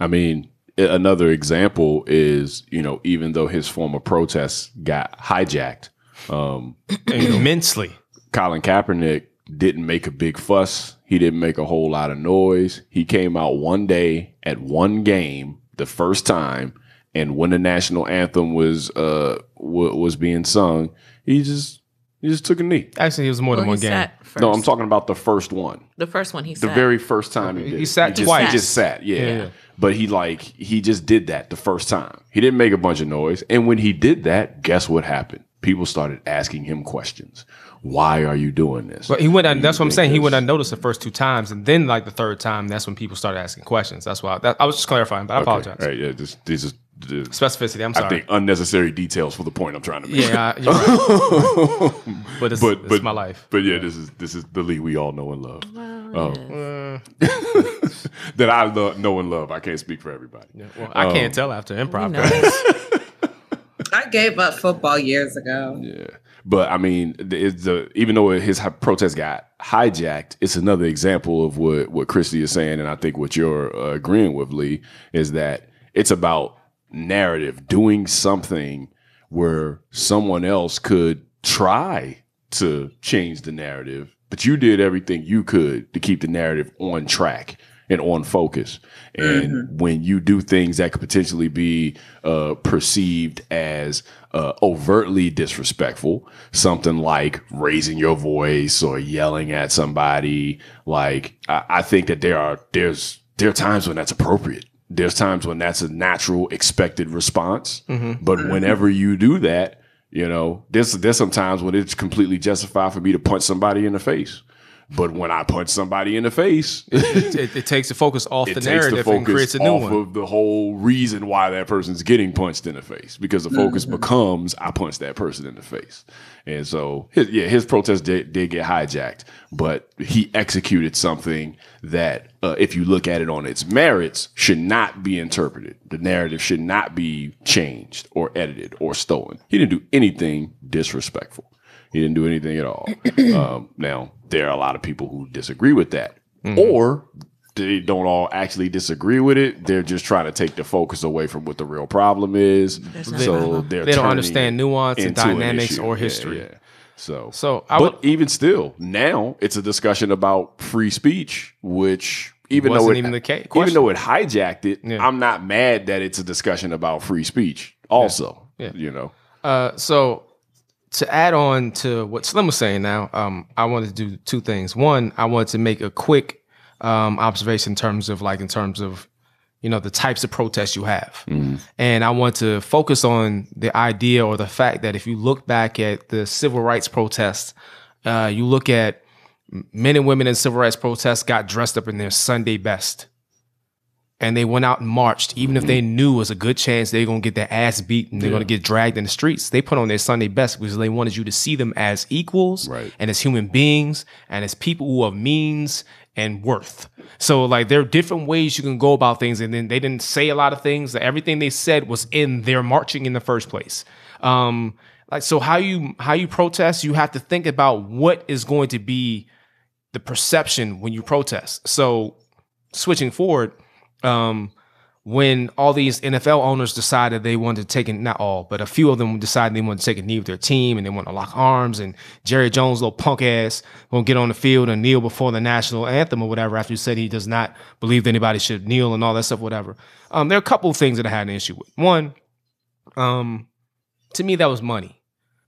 S4: I mean, another example is, you know, even though his form of protests got hijacked, um,
S2: immensely.
S4: Colin Kaepernick didn't make a big fuss. He didn't make a whole lot of noise. He came out one day at one game, the first time, and when the national anthem was uh w- was being sung, he just he just took a knee.
S2: Actually, it was more
S3: Well,
S2: than one
S3: he
S2: game.
S4: No, I'm talking about the first one.
S3: the first one he
S4: The
S3: said.
S4: very first time he did.
S2: He sat
S4: just,
S2: twice.
S4: He just sat, yeah.
S2: Yeah, yeah.
S4: But he like he just did that the first time. He didn't make a bunch of noise. And when he did that, guess what happened? People started asking him questions. Why are you doing this?
S2: But he went.
S4: Do you
S2: That's what I'm
S4: think
S2: saying. He
S4: this-
S2: went unnoticed the first two times, and then like the third time, that's when people started asking questions. That's why that, I was just clarifying. But I
S4: Okay,
S2: apologize.
S4: all right, yeah, this this is this-
S2: Specificity. I'm sorry.
S4: I think unnecessary details for the point I'm trying to make.
S2: yeah, I- you're right. but it's,
S4: but
S2: it's
S4: but
S2: my life.
S4: But yeah, this is this is the Lee we all know and love.
S3: Well, yeah.
S2: Uh,
S4: that I love, know and love. I can't speak for everybody.
S2: well, I
S4: Um,
S2: can't tell after
S3: We
S2: improv.
S3: know.
S1: I gave up football years ago.
S4: Yeah. But I mean, it's the even though his protest got hijacked, it's another example of what what Christy is saying, and I think what you're uh, agreeing with, Lee, is that it's about narrative, doing something where someone else could try to change the narrative, but you did everything you could to keep the narrative on track and on focus. And mm-hmm. when you do things that could potentially be uh, perceived as uh, overtly disrespectful, something like raising your voice or yelling at somebody, like I, I think that there are there's there are times when that's appropriate. There's times when that's a natural, expected response. Mm-hmm. But whenever you do that, you know, there's there's sometimes when it's completely justified for me to punch somebody in the face. But when I punch somebody in the face,
S2: it, it, it, takes the focus off the narrative and creates a new one.
S4: of the whole reason why that person's getting punched in the face because the focus mm-hmm. becomes I punch that person in the face. And so, his, yeah, his protest did, did, get hijacked, but he executed something that, uh, if you look at it on its merits, should not be interpreted. The narrative should not be changed or edited or stolen. He didn't do anything disrespectful. He didn't do anything at all. um, now, there are a lot of people who disagree with that, mm-hmm. or they don't all actually disagree with it. They're just trying to take the focus away from what the real problem is. So
S2: they don't understand nuance and dynamics or history. Yeah, yeah.
S4: So, so I but would, even still, now it's a discussion about free speech, which even though it, even the case. even though it hijacked it, yeah. I'm not mad that it's a discussion about free speech. Also, yeah. you know.
S2: Uh, so to add on to what Slim was saying now, um, I wanted to do two things. One, I wanted to make a quick um, observation in terms of like in terms of you know the types of protests you have, mm. and I want to focus on the idea or the fact that if you look back at the civil rights protests, uh, you look at men and women in civil rights protests got dressed up in their Sunday best and they went out and marched, even if they knew it was a good chance they're gonna get their ass beat and they're yeah. gonna get dragged in the streets. They put on their Sunday best because they wanted you to see them as equals right. and as human beings and as people who have means and worth. So like there are different ways you can go about things, and then they didn't say a lot of things. Everything they said was in their marching in the first place. Um, like so, how you how you protest, you have to think about what is going to be the perception when you protest. So switching forward um, when all these NFL owners decided they wanted to take it, not all, but a few of them decided they wanted to take a knee with their team and they want to lock arms. And Jerry Jones, little punk ass, won't get on the field and kneel before the national anthem or whatever after he said he does not believe that anybody should kneel and all that stuff, whatever. Um, there are a couple of things that I had an issue with. One, um, to me, that was money.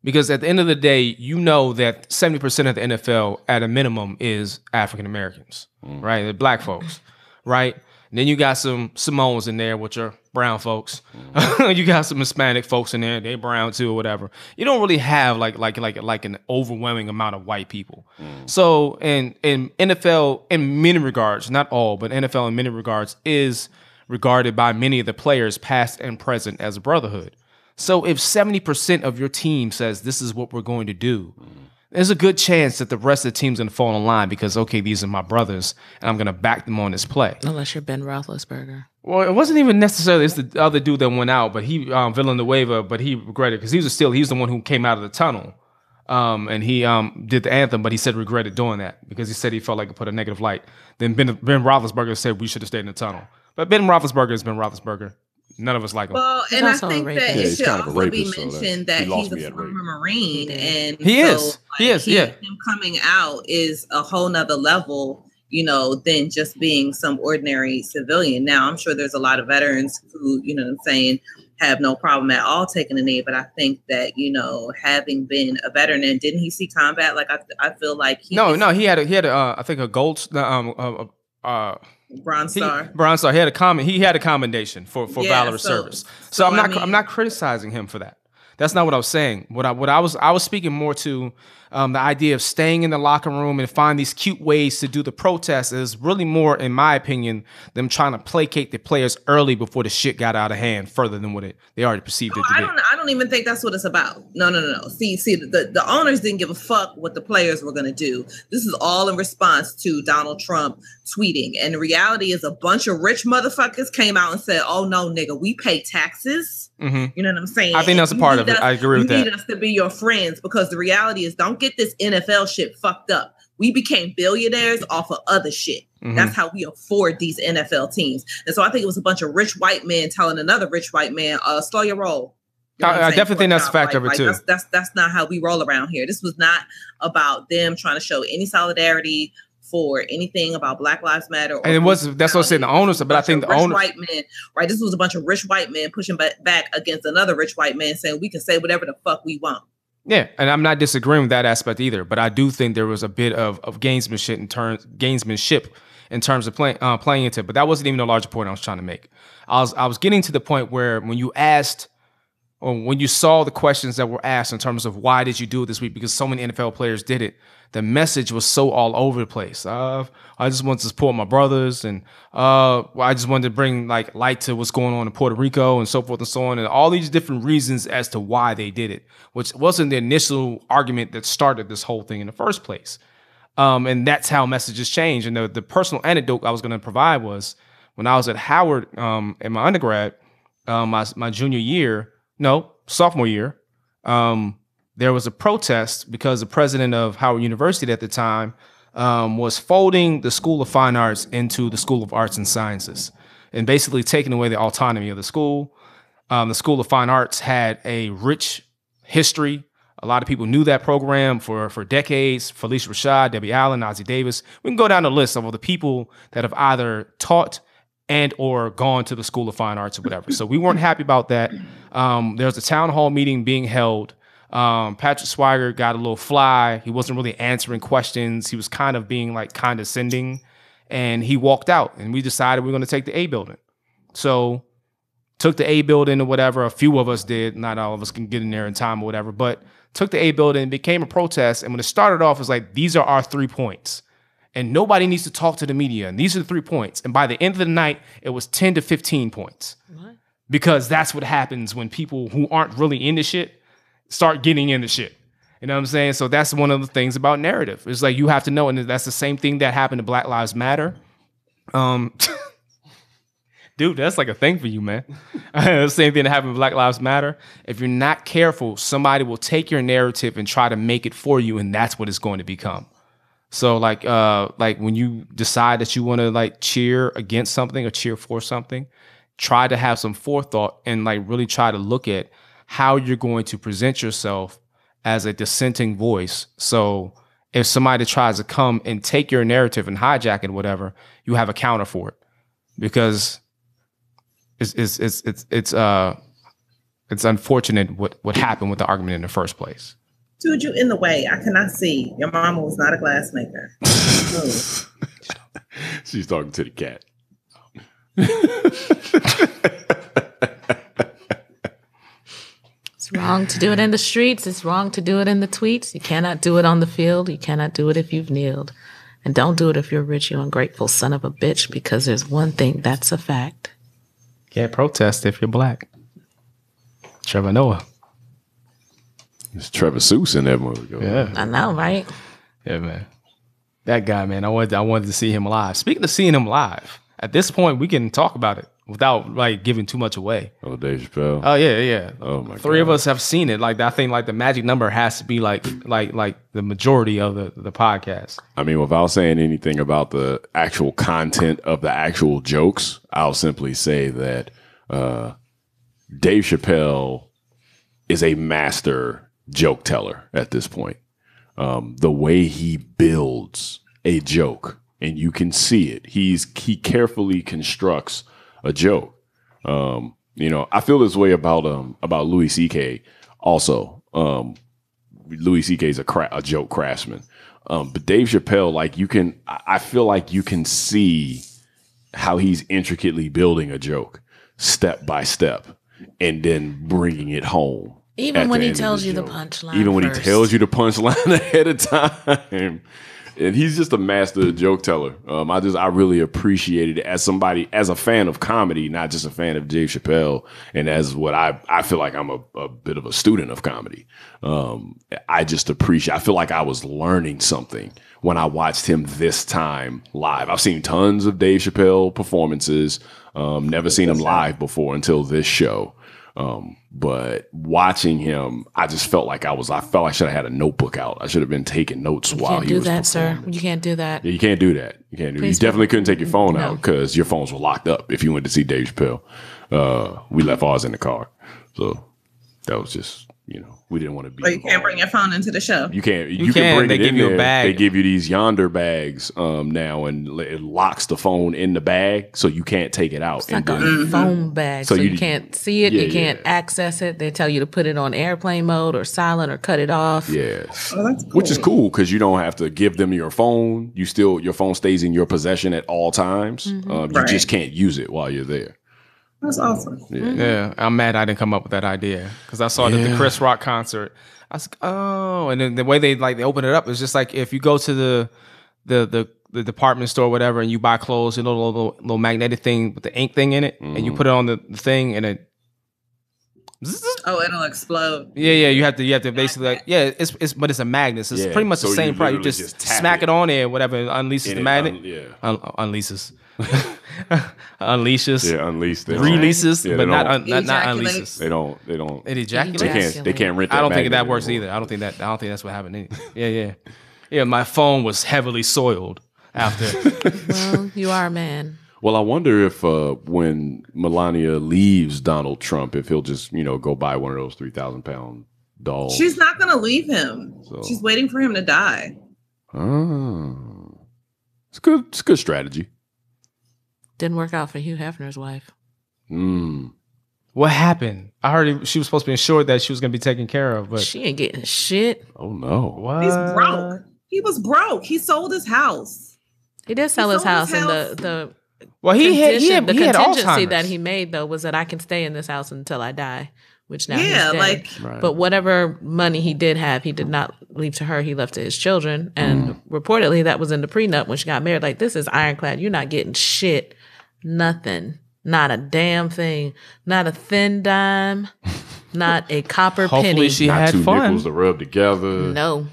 S2: Because at the end of the day, you know that 70% of the NFL at a minimum is African Americans, mm. right? They're black folks, right? And then you got some Samoans in there, which are brown folks. Mm. you got some Hispanic folks in there; they brown too, or whatever. You don't really have like like like like an overwhelming amount of white people. Mm. So, in in NFL, in many regards, not all, but NFL in many regards is regarded by many of the players, past and present, as a brotherhood. So, if seventy percent of your team says this is what we're going to do. Mm there's a good chance that the rest of the team's going to fall in line because okay, these are my brothers, and I'm going to back them on this play.
S3: Unless you're Ben Roethlisberger.
S2: Well, it wasn't even necessarily it's the other dude that went out, but he um, Villanueva, but he regretted because he was still he's the one who came out of the tunnel, um, and he um, did the anthem, but he said regretted doing that because he said he felt like it put a negative light. Then Ben Ben Roethlisberger said we should have stayed in the tunnel, but Ben Roethlisberger has been Roethlisberger. None of us like him.
S1: Well, he's and I think that yeah, it should also rapist, be mentioned so that, he he's a former Marine, and
S2: he
S1: so,
S2: is. Like, he is. He, yeah,
S1: him coming out is a whole nother level, you know, than just being some ordinary civilian. Now, I'm sure there's a lot of veterans who, you know, what I'm saying, have no problem at all taking a knee. But I think that you know, having been a veteran, and didn't he see combat? Like I, I feel like
S2: he no, no, he had a, he had a, uh, I think a gold um uh, uh
S1: Bronze Star.
S2: He, Bronze Star. He had a comment. He had a commendation for for yeah, valorous so, service. So, so I'm not I mean, I'm not criticizing him for that. That's not what I was saying. What I what I was I was speaking more to um, the idea of staying in the locker room and find these cute ways to do the protest is really more, in my opinion, them trying to placate the players early before the shit got out of hand further than what it they already perceived oh, it to
S1: I
S2: be.
S1: Don't, I don't even think that's what it's about. No, no, no, no. See, see, the, the owners didn't give a fuck what the players were going to do. This is all in response to Donald Trump tweeting. And the reality is a bunch of rich motherfuckers came out and said, oh no, nigga, we pay taxes. Mm-hmm. You know what I'm saying?
S2: I think that's a part
S1: need us,
S2: I agree with
S1: you
S2: that.
S1: need us to be your friends because the reality is, don't get this NFL shit fucked up. We became billionaires off of other shit.
S2: Mhm.
S1: That's how we afford these NFL teams. And so I think it was a bunch of rich white men telling another rich white man, uh, slow your roll. You know
S2: I- I definitely think that's a
S1: Like,
S2: factor of it,
S1: like,
S2: too.
S1: That's, that's that's not how we roll around here. This was not about them trying to show any solidarity for anything about Black Lives Matter. or
S2: And it was- that's what I'm saying, the owners-
S1: This was a
S2: but I think the owners-
S1: white men, right? This was a bunch of rich white men pushing back, back against another rich white man saying we can say whatever the fuck we want.
S2: Yeah, and I'm not disagreeing with that aspect either, but I do think there was a bit of, of gamesmanship in terms gamesmanship in terms of playing uh, playing into. it. But that wasn't even the larger point I was trying to make. I was I was getting to the point where when you asked or when you saw the questions that were asked in terms of why did you do it this week because so many NFL players did it, the message was so all over the place. Uh, I just wanted to support my brothers, and uh, I just wanted to bring like light to what's going on in Puerto Rico and so forth and so on, and all these different reasons as to why they did it, which wasn't the initial argument that started this whole thing in the first place. Um, and that's how messages change. And the, the personal anecdote I was going to provide was when I was at Howard um, in my undergrad, um, my, my junior year, no, sophomore year, um, there was a protest because the president of Howard University at the time um, was folding the School of Fine Arts into the School of Arts and Sciences and basically taking away the autonomy of the school. Um, the School of Fine Arts had a rich history. A lot of people knew that program for, for decades. Phylicia Rashad, Debbie Allen, Ossie Davis. We can go down the list of all the people that have either taught and or gone to the School of Fine Arts or whatever. So we weren't happy about that. Um, there was a town hall meeting being held. Um, Patrick Swygert got a little fly. He wasn't really answering questions. He was kind of being like condescending, and he walked out. And we decided we are going to take the A building. So took the A building or whatever. A few of us did. Not all of us can get in there in time or whatever, but took the A building. Became a protest. And when it started off, it was like these are our three points and nobody needs to talk to the media. And these are the three points. And by the end of the night, it was 10 to 15 points. What? Because that's what happens when people who aren't really into shit start getting into shit. You know what I'm saying? So that's one of the things about narrative. It's like you have to know, and that's the same thing that happened to Black Lives Matter. Um, dude, that's like a thing for you, man. the same thing that happened with Black Lives Matter. If you're not careful, somebody will take your narrative and try to make it for you, and that's what it's going to become. So like uh like when you decide that you want to like cheer against something or cheer for something, try to have some forethought and like really try to look at how you're going to present yourself as a dissenting voice. So if somebody tries to come and take your narrative and hijack it, whatever, you have a counter for it. Because it's it's it's it's it's uh it's unfortunate what what happened with the argument in the first place.
S1: Dude, you in the way. I cannot see. Your mama was not a glassmaker. Move.
S4: She's talking to the cat.
S3: It's wrong to do it in the streets. It's wrong to do it in the tweets. You cannot do it on the field. You cannot do it if you've kneeled. And don't do it if you're rich, you ungrateful son of a bitch, because there's one thing that's a fact.
S2: Can't protest if you're black. Trevor Noah.
S4: It's Trevor Seuss in that movie. Go
S2: Yeah.
S3: I know, right?
S2: Yeah, man. That guy, man. I wanted I wanted to see him live. Speaking of seeing him live, at this point we can talk about it without like giving too much away.
S4: Oh, Dave Chappelle.
S2: Oh yeah, yeah.
S4: Oh, my
S2: Three of us have seen it. Like I think like the magic number has to be like like like the majority of the the podcast.
S4: I mean, without saying anything about the actual content of the actual jokes, I'll simply say that uh, Dave Chappelle is a master joke teller at this point. Um, the way he builds a joke, and you can see it. He's he carefully constructs a joke. Um, you know, I feel this way about um about Louis C.K. Also, um, Louis C.K. is a cra- a joke craftsman. Um, but Dave Chappelle, like you can, I I feel like you can see how he's intricately building a joke step by step, and then bringing it home.
S3: Even when he tells
S4: the
S3: you the punchline
S4: Even when
S3: first.
S4: he tells you the punchline ahead of time. And he's just a master joke teller. Um, I just I really appreciated it as somebody as a fan of comedy, not just a fan of Dave Chappelle, and as what I I feel like I'm a, a bit of a student of comedy. Um, I just appreciate. I feel like I was learning something when I watched him this time live. I've seen tons of Dave Chappelle performances. Um, never seen him live before until this show. Um, but watching him, I just felt like I was. I felt I should have had a notebook out. I should have been taking notes while he was.
S3: You
S4: while
S3: can't
S4: he
S3: do
S4: was
S3: that, sir. You can't do that.
S4: Yeah, you can't do that. You can't do.
S3: Please
S4: you definitely couldn't take your phone
S3: No.
S4: out because your phones were locked up. If you went to see Dave Chappelle, uh, we left ours in the car, so that was just you know we didn't want to be.
S1: Or you can't bring your phone into the show.
S4: You can't. You,
S2: You
S4: can
S2: can.
S4: bring
S2: They
S4: it
S2: give
S4: in
S2: you a
S4: there.
S2: bag.
S4: They give you these Yondr bags um, now, and it locks the phone in the bag, so you can't take it out.
S3: It's like
S4: and
S3: a
S4: then-
S3: phone bag,
S4: So
S3: so,
S4: you-
S3: you, can't see it,
S4: Yeah,
S3: you can't
S4: yeah.
S3: access it. They tell you to put it on airplane mode or silent or cut it off.
S4: yes,
S1: Oh, that's
S4: which is
S1: cool.
S4: cool because you don't have to give them your phone. You still your phone stays in your possession at all times.
S3: Mm-hmm.
S4: Um, you
S1: Right.
S4: just can't use it while you're there.
S1: That's awesome.
S2: Yeah, I'm mad I didn't come up with that idea because I saw it at the Chris Rock concert. I was like, oh, and then the way they like they open it up is just like if you go to the the the, the department store, or whatever, and you buy clothes, you know, little, little little magnetic thing with the ink thing in it, and you
S4: Mhm.
S2: put it on the, the thing, and it.
S1: Oh, it'll explode.
S2: Yeah, yeah, you have to, you have to basically like, yeah, it's, it's, but it's a magnet. So it's
S4: Yeah,
S2: pretty much
S4: so
S2: the
S4: you
S2: same price. You just,
S4: just
S2: smack
S4: it.
S2: it. on there, whatever, it unleashes
S4: And
S2: the
S4: it
S2: magnet,
S4: un- yeah,
S2: un- unleashes, unleashes,
S4: yeah, unleash. They
S2: releases,
S4: Yeah, they
S2: but not,
S4: don't-
S2: un- not, not unleashes.
S4: They don't. They don't.
S2: It ejaculates.
S4: They can't. They can't rent. That
S2: I don't think that works
S4: anymore.
S2: either. I don't think that. I don't think that's what happened. Either. Yeah, yeah, yeah. My phone was heavily soiled after.
S3: Well, you are a man.
S4: Well, I wonder if uh, when Melania leaves Donald Trump, if he'll just you know go buy one of those three thousand pound dolls.
S1: She's not gonna leave him.
S4: So-
S1: She's waiting for him to die.
S4: Oh. It's good. It's a good strategy.
S3: Didn't work out for Hugh Hefner's wife.
S4: Mm.
S2: what happened? I heard he- she was supposed to be insured that she was going to be taken care of, but
S3: she ain't getting shit.
S4: Oh no.
S2: what?
S1: He's broke. He was broke. He sold his house.
S3: He did sell his house,
S1: his
S3: and
S1: house.
S3: the the
S2: Well, he had he had,
S3: the
S2: he
S3: contingency
S2: Alzheimer's.
S3: that he made though was that I can stay in this house until I die, which now
S1: yeah,
S3: he's dead.
S1: like
S4: Right.
S3: But whatever money he did have, he did not leave to her. He left to his children. And
S2: Mm.
S3: reportedly, that was in the prenup when she got married. Like, this is ironclad. You're not getting shit. Nothing. Not a damn thing. Not a thin dime. not a copper
S2: Hopefully
S3: penny.
S2: she
S4: Not
S2: had
S4: two
S2: fun.
S4: nickels to rub together.
S3: no.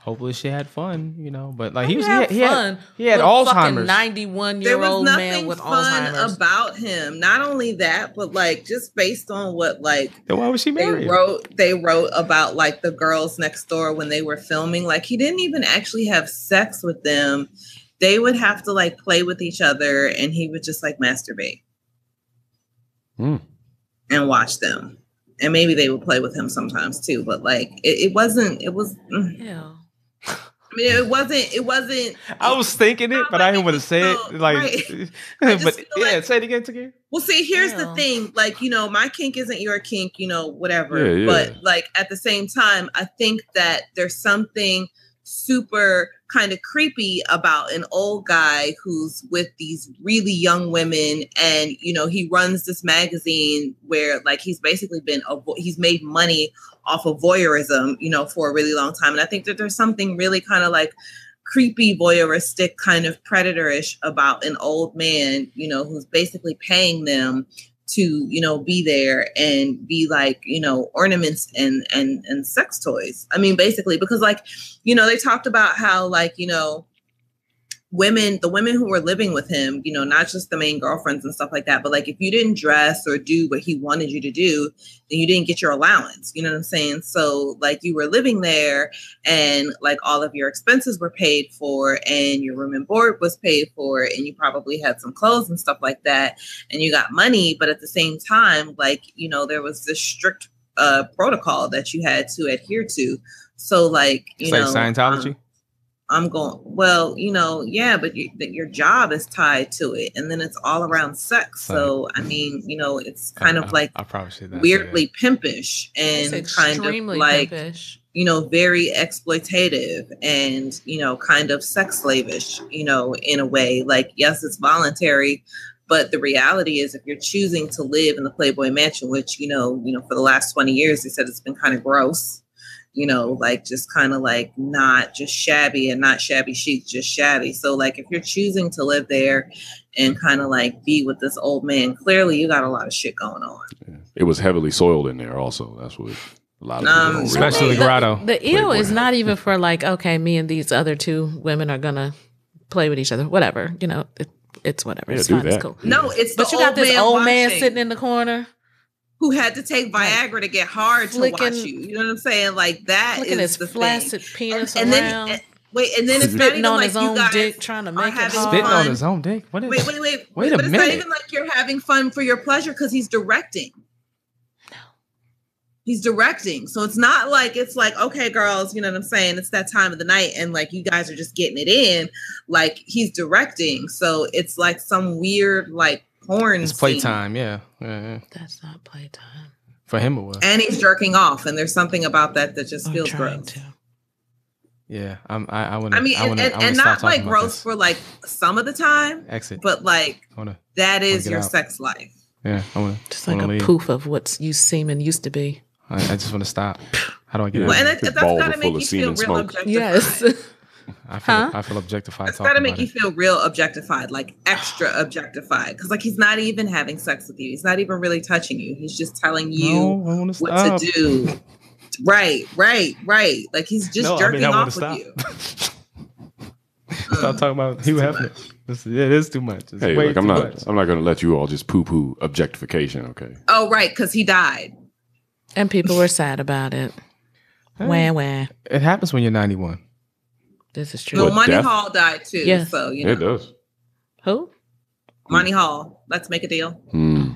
S2: Hopefully she had fun, you know. But like he
S3: He
S2: was,
S3: had
S2: he had,
S3: fun.
S2: he had, he had
S3: with a fucking
S2: Alzheimer's.
S3: 91
S1: there
S3: year
S1: was
S3: old man
S1: nothing
S3: with
S1: fun
S3: Alzheimer's.
S1: about him. Not only that, but like just based on what like
S2: Then why was she
S1: they
S2: married?
S1: wrote they wrote about like the girls next door when they were filming like he didn't even actually have sex with them they would have to like play with each other and he would just like masturbate
S4: Hmm.
S1: and watch them and maybe they would play with him sometimes too but like it, it wasn't it was mm,
S3: Ew.
S1: i mean it wasn't it wasn't
S2: I was thinking it, but I didn't want to say
S1: So,
S2: it. Like,
S1: right.
S2: But yeah,
S1: like-
S2: say it again, again.
S1: Well, see, here's the thing. Like, you know, my kink isn't your kink, you know, whatever.
S4: Yeah, yeah.
S1: But like at the same time, I think that there's something super kind of creepy about an old guy who's with these really young women and you know he runs this magazine where like he's basically been a vo- he's made money off of voyeurism you know for a really long time. And i think that there's something really kind of like creepy voyeuristic kind of predatorish about an old man you know who's basically paying them to you know be there and be like you know ornaments and and and sex toys. I mean basically because like you know they talked about how like you know women the women who were living with him you know not just the main girlfriends and stuff like that but like if you didn't dress or do what he wanted you to do then you didn't get your allowance you know what i'm saying so like you were living there and like all of your expenses were paid for and your room and board was paid for and you probably had some clothes and stuff like that and you got money but at the same time like you know there was this strict uh protocol that you had to adhere to so like you
S2: It's
S1: know
S2: like Scientology.
S1: um, I'm going, well, you know, yeah, but you, that your job is tied to it. And then it's all around sex. So, I mean, you know, it's kind
S2: I-
S1: of like
S2: I, probably should that.
S1: weirdly pimpish and kind of like,
S3: pimpish.
S1: you know, very exploitative and, you know, kind of sex slavish, you know, in a way. Like, yes, it's voluntary. But the reality is, if you're choosing to live in the Playboy Mansion, which you know, you know, for the last 20 years, they said it's been kind of gross, you know, like just kind of like not just shabby and not shabby chic, just shabby. So like if you're choosing to live there and kind of like be with this old man, clearly you got a lot of shit going on.
S4: It was heavily soiled in there. Also, that's what a lot of people
S1: Um,
S4: don't
S2: Especially the grotto.
S3: The, the ill is not even for like, okay, me and these other two women are gonna play with each other. Whatever, you know, it, it's whatever.
S4: Yeah,
S3: it's
S4: do
S3: fine. It's
S4: that.
S3: cool.
S1: No, it's
S3: But
S1: the
S3: you got
S1: old
S3: this
S1: man
S3: old man
S1: watching.
S3: sitting in the corner.
S1: Who had to take Viagra to get hard to watch you. You know what I'm saying? Like that
S3: Look his
S1: the
S3: flasid
S1: thing.
S3: penis
S1: and, and
S3: around,
S1: then and- wait, and then it's not
S3: spitting
S1: even
S3: on
S1: like
S3: his
S1: you
S3: own
S1: guys
S3: dick, trying to make it
S1: having
S3: hard.
S2: Spitting on his own dick. What is?
S1: Wait, wait, wait.
S2: Wait a
S1: but it's
S2: minute.
S1: not even like you're having fun for your pleasure because he's directing. No, he's directing. So it's not like it's like, okay, girls, you know what I'm saying? It's that time of the night and like you guys are just getting it in. Like he's directing. So it's like some weird like porn.
S2: It's playtime. Yeah. yeah, yeah.
S3: That's not playtime.
S2: For him, it was.
S1: And he's jerking off. And there's something about that that just
S3: I'm
S1: feels gross.
S3: to.
S2: Yeah. I'm, I. I want
S1: I mean,
S2: I
S1: and,
S2: wanna,
S1: and,
S2: I
S1: and
S2: stop
S1: not like gross
S2: this.
S1: for like some of the time,
S2: exit.
S1: but like
S2: wanna.
S1: that is your
S2: out.
S1: sex life.
S2: Yeah. I wanna.
S3: Just like a
S2: leave.
S3: poof of what you semen used to be.
S2: I, I just want to stop. How do I get
S4: Yeah.
S2: out?
S1: And
S2: of
S1: it,
S4: His
S1: that's
S4: balls gotta
S1: make
S4: of
S1: you
S4: semen
S1: feel real
S4: smoke.
S1: objectified.
S3: Yes.
S2: Here? I feel.
S3: Huh?
S2: I feel objectified.
S1: It's
S2: talking
S1: got to make you
S2: it.
S1: feel real objectified, like extra objectified. Because like he's not even having sex with you. He's not even really touching you. He's just telling you
S2: No, I want to
S1: what
S2: stop.
S1: to do. Right, right, right. Like he's just
S2: No, I
S1: jerking
S2: mean, I
S1: off with
S2: stop.
S1: you.
S2: Stop talking about Hugh
S1: too
S2: Hefner.
S1: much.
S2: It is too much. It's
S4: Hey,
S2: way
S4: look, I'm not.
S2: much.
S4: I'm not going to let you all just poo poo objectification. Okay.
S1: Oh, right, because he died.
S3: and people were sad about it. Wah wah.
S2: It happens when you're 91.
S3: This is true.
S4: What,
S1: Monty
S4: death?
S1: Hall died too.
S3: Yes.
S1: So you know,
S4: It does.
S3: Who?
S1: Monty Hall. Let's make a deal.
S4: Hmm.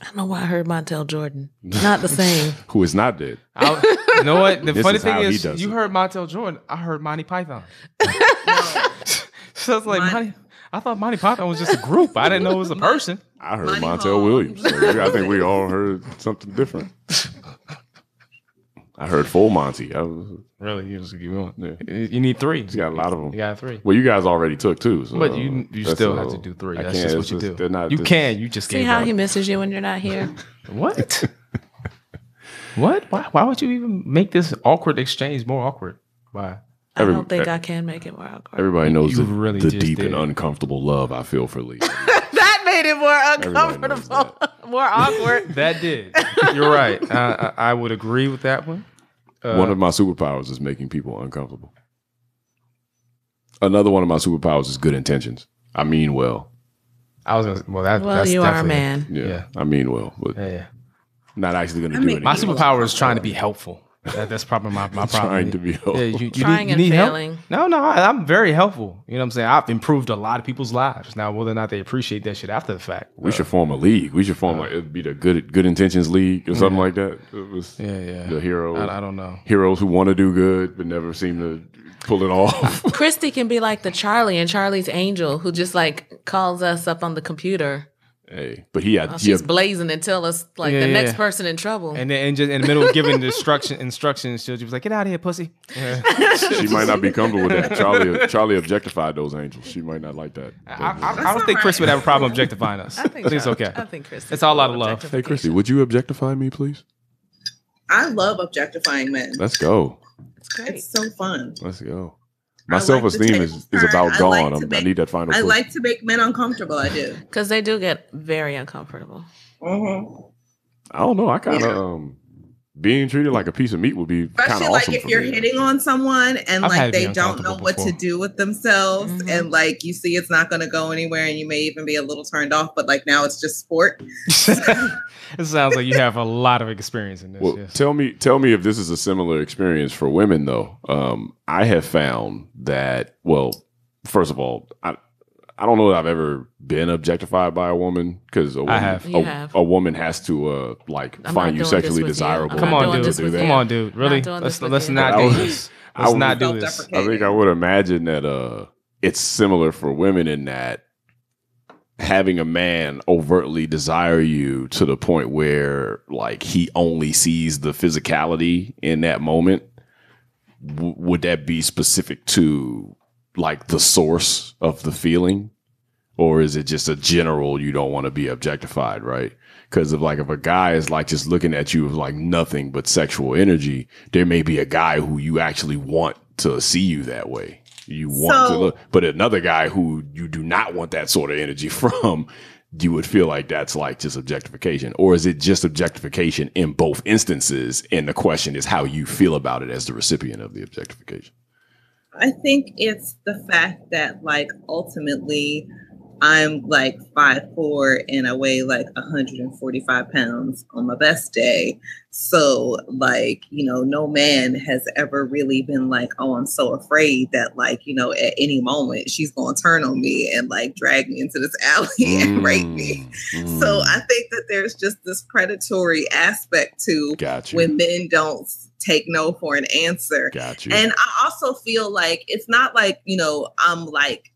S3: I don't know why I heard Montel Jordan. Not the same.
S4: Who is not dead?
S2: I, you know what? The
S4: This
S2: funny
S4: is
S2: thing is,
S4: does
S2: you
S4: it.
S2: heard Montel Jordan. I heard Monty Python.
S1: No.
S2: so I was like,
S1: Mon-
S2: Monty, I thought Monty Python was just a group. I didn't know it was a person.
S4: I heard
S1: Monty
S4: Montel
S1: Hall.
S4: Williams. So I think we all heard something different. I heard full Monty. I was,
S2: Really, you just keep going.
S4: Yeah.
S2: You you need three.
S4: he's got a lot of them.
S2: You got three.
S4: Well, you guys already took two, so
S2: But you you still
S4: a-
S2: have to do three.
S4: I
S2: That's
S4: can't-
S2: just what you do.
S4: they're not
S2: you
S4: just-
S2: can. You just
S3: See
S2: gave
S3: how
S2: up.
S3: he misses you when you're not here?
S2: What? what? Why, why would you even make this awkward exchange more awkward? Why?
S3: I
S4: Every-
S3: don't think I can make it more awkward.
S4: Everybody knows
S2: You
S4: the,
S2: really
S4: the
S2: just
S4: deep and uncomfortable love I feel for Lee.
S3: that made it more uncomfortable, more awkward.
S2: That did. You're right. I, I, I would agree with that one. Uh,
S4: one of my superpowers is making people uncomfortable. Another one of my superpowers is good intentions. I mean well.
S2: I was gonna. Well, that,
S3: Well,
S2: that's
S3: you are a
S2: definitely-
S3: man.
S4: Yeah,
S2: Yeah.
S4: I mean well, but
S2: Yeah, yeah.
S4: not actually going to do
S1: mean,
S4: anything.
S2: My superpower is trying to be helpful. That, that's probably my, my problem.
S4: Trying to be helpful.
S2: Yeah, you, you
S3: Trying
S2: need, you
S3: and
S2: need help?
S3: failing.
S2: No, no, I, I'm very helpful. You know what I'm saying? I've improved a lot of people's lives. Now, whether or not they appreciate that shit after the fact.
S4: We uh, should form a league. We should form uh, like it'd be the good good intentions league or something like that. It was
S2: Yeah, yeah.
S4: the hero
S2: I, I don't know.
S4: heroes who want to do good but never seem to pull it off.
S3: Christy can be like the Charlie and Charlie's angel who just like calls us up on the computer.
S4: Hey, but he had
S3: While
S4: he
S3: she's
S4: had,
S3: blazing and tell us like
S2: Yeah,
S3: the next
S2: yeah.
S3: person in trouble.
S2: And then and just in the middle of giving the instruction instructions, she'll just be like, "Get out of here, pussy." Yeah.
S4: she might not be comfortable with that. Charlie Charlie objectified those angels. She might not like that.
S2: I, I, I
S1: That's
S2: don't think
S1: all
S2: Chris would have a problem objectifying us. I think, it's okay.
S3: I think Christy.
S2: It's all out of love.
S4: hey, Christy, would you objectify me, please?
S1: I love objectifying men.
S4: Let's go.
S3: It's great.
S1: It's so fun.
S4: Let's go.
S1: I
S4: My self esteem
S1: to
S4: is, is about
S1: I
S4: gone.
S1: like
S4: I'm- I need that final
S1: I
S4: push.
S1: like to make men uncomfortable. I do.
S3: Because they do get very uncomfortable.
S1: hmm
S4: I don't know. I kind of
S1: Yeah.
S4: um being treated like a piece of meat would be kind
S1: Especially
S4: of
S1: like
S4: awesome
S1: if you're
S4: me.
S1: hitting on someone and
S2: I've
S1: like they don't know
S2: uncomfortable
S1: what to do with themselves
S3: Mhm.
S1: and like you see it's not going to go anywhere and you may even be a little turned off but like now it's just sport
S2: it sounds like you have a lot of experience in this.
S4: Well,
S2: yes.
S4: tell me, tell me if this is a similar experience for women, though. Um, I have found that. Well, first of all, I I don't know that I've ever been objectified by a woman because a woman,
S2: have.
S3: You
S4: a,
S3: have.
S4: a woman has to uh like
S3: I'm
S4: find
S3: not
S4: you
S3: doing this
S4: sexually
S3: with you.
S4: desirable.
S3: I'm
S2: Come
S3: not
S2: on,
S3: doing
S2: dude.
S3: this with
S2: Come
S3: you.
S2: on, dude. Really?
S3: doing
S2: Let's
S3: this with
S2: let's
S3: you.
S2: not do this.
S4: I
S2: Let's
S4: was
S2: not do this.
S4: I think I would imagine that uh it's similar for women in that having a man overtly desire you to the point where like he only sees the physicality in that moment w- would that be specific to like the source of the feeling? Or is it just a general you don't want to be objectified right? Because if like if a guy is like just looking at you with like nothing but sexual energy there may be a guy who you actually want to see you that way. You want to look but another guy who you do not want that sort of energy from you would feel like that's like just objectification. Or is it just objectification in both instances and the question is how you feel about it as the recipient of the objectification
S1: I think it's the fact that like ultimately I'm like five four and I weigh like 145 pounds on my best day. So like, you know, no man has ever really been like, oh, I'm so afraid that like, you know, at any moment she's gonna turn on me and like drag me into this alley and rape me.
S4: Mm,
S1: So
S4: mm.
S1: I think that there's just this predatory aspect to
S4: got you.
S1: when men don't take no for an answer.
S4: got you.
S1: And I also feel like it's not like, you know, I'm like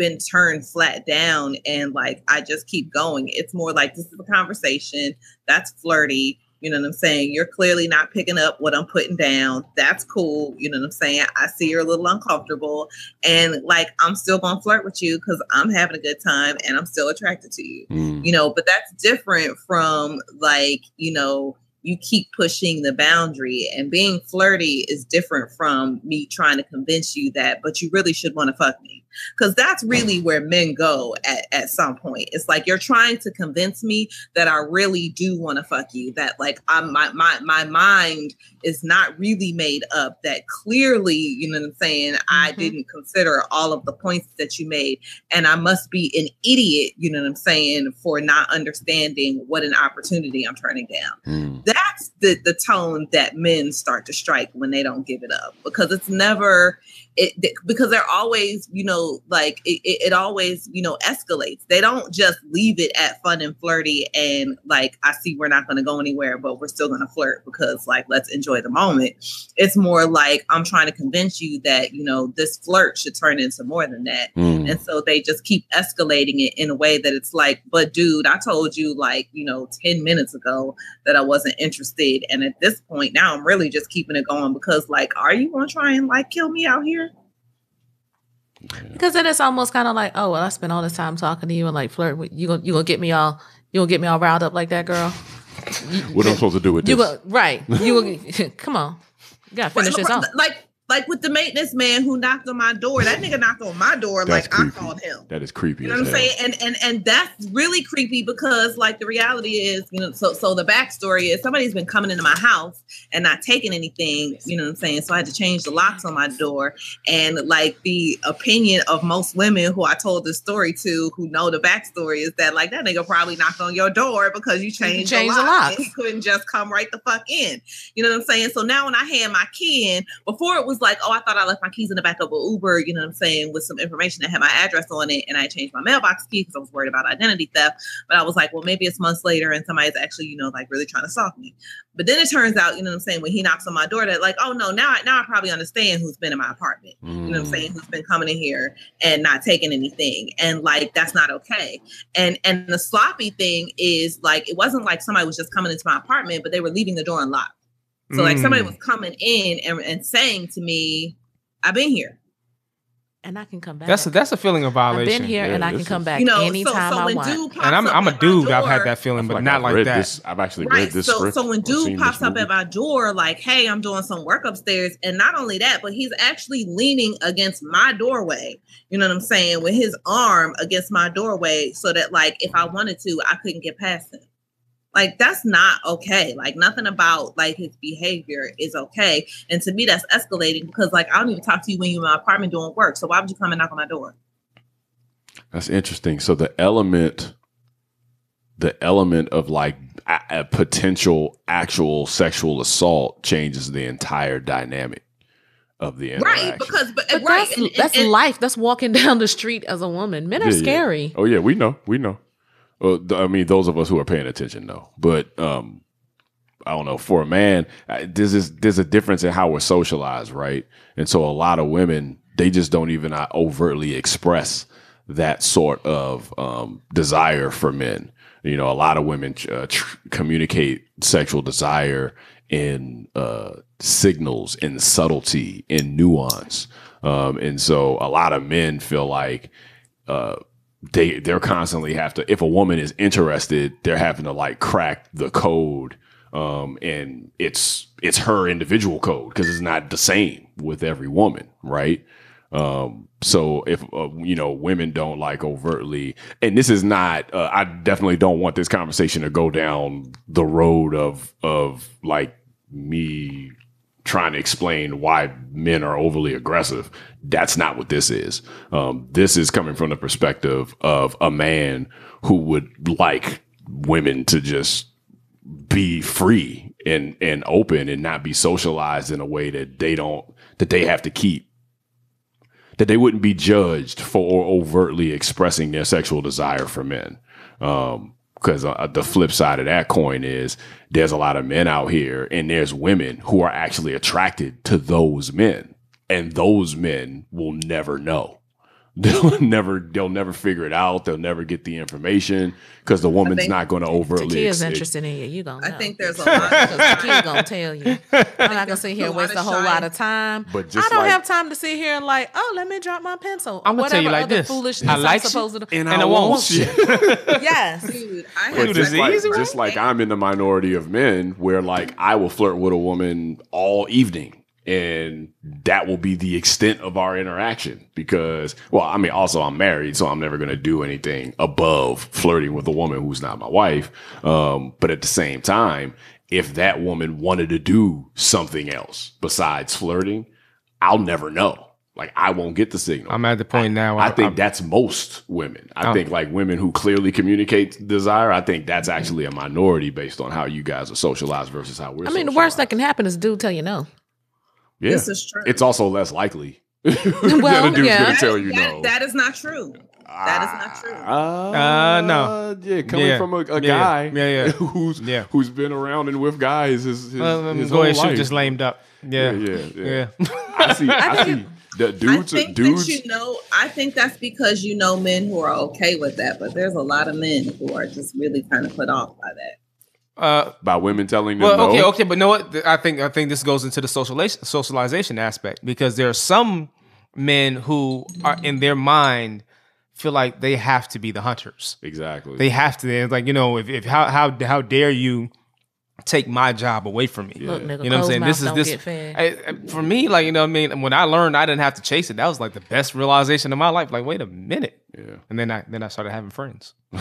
S1: been turned flat down and like I just keep going. It's more like this is a conversation that's flirty. You know what I'm saying? You're clearly not picking up what I'm putting down. That's cool. You know what I'm saying? I see you're a little uncomfortable. And like I'm still gonna flirt with you because I'm having a good time and I'm still attracted to you
S4: Mm,
S1: you know but that's different from like you know you keep pushing the boundary and being flirty is different from me trying to convince you that but you really should want to fuck me because that's really where men go at, at some point it's like you're trying to convince me that i really do want to fuck you that like i'm my, my my mind is not really made up that clearly you know what i'm saying i
S3: Mhm.
S1: didn't consider all of the points that you made and I must be an idiot, you know what I'm saying, for not understanding what an opportunity I'm turning down.
S4: mm,
S1: That's the the tone that men start to strike when they don't give it up because it's never it th- because they're always you know like it, it, it always you know escalates. They don't just leave it at fun and flirty and like I see we're not going to go anywhere, but we're still going to flirt because like let's enjoy the moment. It's more like I'm trying to convince you that you know this flirt should turn into more than that.
S4: mm.
S1: And so they just keep escalating it in a way that it's like, but dude, I told you like, you know, 10 minutes ago that I wasn't interested. And at this point, now I'm really just keeping it going because, like, are you going to try and like kill me out here?
S3: Because then it's almost kind of like, oh well, I spent all this time talking to you and like flirting with you. Gonna you gonna get me all you gonna get me all riled up like that, girl?
S4: What am I supposed to do with
S3: You
S4: this?
S3: go right. You gonna come on. You gotta finish this off.
S1: Like, like with the maintenance man who knocked on my door. That nigga knocked on my door
S4: That's
S1: like
S4: creepy.
S1: I called him.
S4: that is creepy.
S1: You know what I'm
S4: hell.
S1: saying? And and and that's really creepy because like the reality is, you know, so so the backstory is somebody's been coming into my house and not taking anything, you know what I'm saying? So I had to change the locks on my door. And like the opinion of most women who I told this story to who know the backstory is that like that nigga probably knocked on your door because you changed,
S3: changed
S1: the
S3: the
S1: lock.
S3: locks.
S1: And he couldn't just come right the fuck in. You know what I'm saying? So now when I had my key in, before it was like, oh, I thought I left my keys in the back of an Uber, you know what I'm saying, with some information that had my address on it, and I changed my mailbox key because I was worried about identity theft. But I was like, well, maybe it's months later and somebody's actually, you know, like really trying to stalk me. But then it turns out, you know what I'm saying, when he knocks on my door, that like, oh no, now I now I probably understand who's been in my apartment. You know what I'm
S4: Mm.
S1: saying? Who's been coming in here and not taking anything. And like that's not okay. And and the sloppy thing is like it wasn't like somebody was just coming into my apartment, but they were leaving the door unlocked. So like somebody
S2: Mm.
S1: was coming in and, and saying to me, I've been here.
S3: And I can come back.
S2: That's a, that's a feeling of violation.
S3: I've been here
S4: Yeah,
S3: and I can come back
S1: You know,
S3: anytime
S1: so
S3: I want.
S2: and I'm I'm a
S1: at my
S2: dude. I've had that feeling, but
S4: feel
S2: not
S4: I've
S2: like
S4: read
S2: that.
S4: This, I've actually
S1: Right.
S4: read this
S1: So
S4: script.
S1: so when dude pops up at my door, like, hey, I'm doing some work upstairs. And not only that, but he's actually leaning against my doorway. You know what I'm saying? With his arm against my doorway, so that like if I wanted to, I couldn't get past him. Like that's not okay. Like nothing about like his behavior is okay. And to me, that's escalating because like I don't even talk to you when you're in my apartment doing work. So why would you come and knock on my door?
S4: That's interesting. So the element, the element of like a, a potential actual sexual assault changes the entire dynamic of the interaction.
S1: Right. Because but,
S3: But
S1: right.
S3: that's,
S1: and- and-
S3: that's
S1: and-
S3: life. That's walking down the street as a woman. Men are
S4: Yeah, yeah.
S3: scary.
S4: Oh yeah, we know, we know. Well, I mean, those of us who are paying attention know. But um, I don't know. For a man, there's is there's a difference in how we're socialized, right? And so a lot of women they just don't even uh, overtly express that sort of um, desire for men. You know, a lot of women uh, tr- communicate sexual desire in uh, signals, in subtlety, in nuance, um, and so a lot of men feel like uh, they they're constantly have to. If a woman is interested, they're having to like crack the code, um, and it's it's her individual code because it's not the same with every woman, right? Um, so if uh, you know women don't like overtly, and this is not, uh, I definitely don't want this conversation to go down the road of of like me trying to explain why men are overly aggressive. That's not what this is. Um, this is coming from the perspective of a man who would like women to just be free and and open and not be socialized in a way that they don't that they have to keep that they wouldn't be judged for overtly expressing their sexual desire for men um because uh, the flip side of that coin is there's a lot of men out here and there's women who are actually attracted to those men and those men will never know they'll never they'll never figure it out they'll never get the information because the woman's
S1: think
S4: not going to overtly
S3: Takia's
S4: ex-
S3: interested in you. You gonna know.
S1: I think there's a lot.
S3: Because gonna tell you. I'm not gonna sit here and waste a whole
S1: shine.
S3: lot of time.
S4: But just I
S3: don't
S4: like-
S3: have time to sit here and like, oh, let me drop my pencil.
S2: I'm gonna tell you
S3: Whatever
S2: like
S3: other
S2: this.
S3: Foolishness
S2: I like
S3: I'm supposed to
S4: and,
S2: And
S4: I
S2: I
S4: won't
S2: won't.
S4: shit.
S3: yes.
S1: Dude, I have
S2: Dude,
S4: just like,
S2: easy,
S4: just like I'm in the minority of men where like I will flirt with a woman all evening and that will be the extent of our interaction because well I mean also I'm married so I'm never going to do anything above flirting with a woman who's not my wife um but at the same time if that woman wanted to do something else besides flirting I'll never know like I won't get the signal
S2: I'm at the point now.
S4: I think
S2: I'm-
S4: that's most women. I
S2: Oh.
S4: think like women who clearly communicate desire. I think that's actually a minority based on how you guys are socialized versus how we're.
S3: I mean, the worst that can happen is dude tell you no.
S4: Yeah,
S1: This is true.
S4: it's also less likely.
S3: Well,
S4: that a dude's
S3: yeah.
S4: gonna tell you
S1: that-
S4: no.
S1: that is not true. That is not true.
S4: Uh,
S2: no.
S4: Yeah, coming
S2: Yeah.
S4: from a, a
S2: Yeah,
S4: guy,
S2: yeah, yeah.
S4: who's
S2: Yeah.
S4: who's been around and with guys his, his,
S2: Um,
S4: his whole
S2: ahead, shoot
S4: life.
S2: just lamed up. Yeah,
S4: Yeah, yeah, yeah.
S2: yeah.
S4: I see. I, see. The
S1: I
S4: dudes,
S1: think
S4: dudes.
S1: that you know. I think that's because you know men who are okay with that, but there's a lot of men who are just really kind of put off by that.
S2: Uh,
S4: by women telling them
S2: well,
S4: no.
S2: okay, okay, but know what? I think I think this goes into the socialization socialization aspect because there are some men who are in their mind feel like they have to be the hunters.
S4: Exactly.
S2: They have to. It's like you know, if, if how how how dare you take my job away from me?
S3: Look, nigga,
S2: You know what I'm saying? This is
S3: don't
S2: this
S3: get fed.
S2: I- I- for me. Like you know, what I mean, when I learned I didn't have to chase it, that was like the best realization of my life. Like, wait a minute,
S4: yeah.
S2: and then I then I started having friends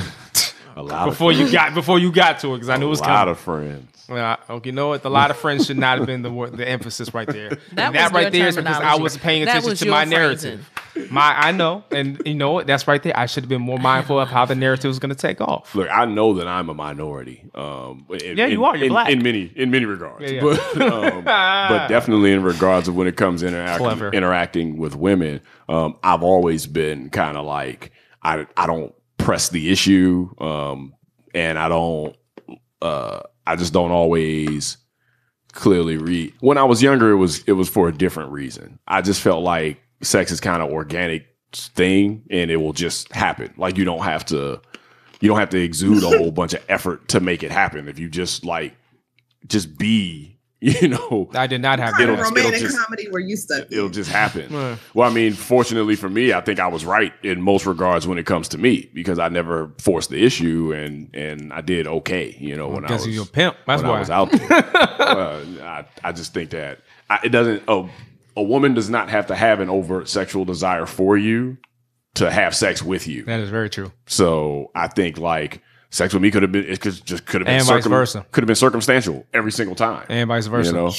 S4: A lot
S2: before you got before you got to it because I knew it was
S4: a lot of friends.
S2: Well, I- okay, you know what? A lot of friends should not have been the the emphasis right there.
S3: That
S2: And
S3: was
S2: right
S3: your
S2: there is because I was paying attention
S3: was
S2: to my
S3: phrasing.
S2: narrative. My, I know, and you know what? That's right there. I should have been more mindful of how the narrative was going to take off.
S4: Look, I know that I'm a minority. Um, in,
S2: Yeah, you
S4: in-
S2: are. You're
S4: in,
S2: black.
S4: in many in many regards,
S2: Yeah, yeah.
S4: but um, but definitely in regards of when it comes to interact, interacting with women. Um, I've always been kind of like I I don't press the issue, um, and I don't uh, I just don't always clearly read. When I was younger, it was it was for a different reason. I just felt like sex is kind of organic thing, and it will just happen. Like you don't have to you don't have to exude a whole bunch of effort to make it happen. If you just like just be, you know,
S2: I did not have
S1: Kind
S4: It'll-
S1: of
S2: that.
S4: it'll
S1: romantic
S4: just-
S1: comedy where you stuck.
S4: it'll just happen.
S2: Right.
S4: Well, I mean, fortunately for me, I think I was right in most regards when it comes to me because I never forced the issue and and I did okay. You know, when I
S2: Because
S4: was
S2: you're a pimp. That's why.
S4: I was out there. uh, I, I just think that I, it doesn't. A, a woman does not have to have an overt sexual desire for you to have sex with you.
S2: That is very true.
S4: So I think like sex with me could have been it could just could have been
S2: And vice versa.
S4: could have been circumstantial every single time.
S2: And vice versa.
S4: You know,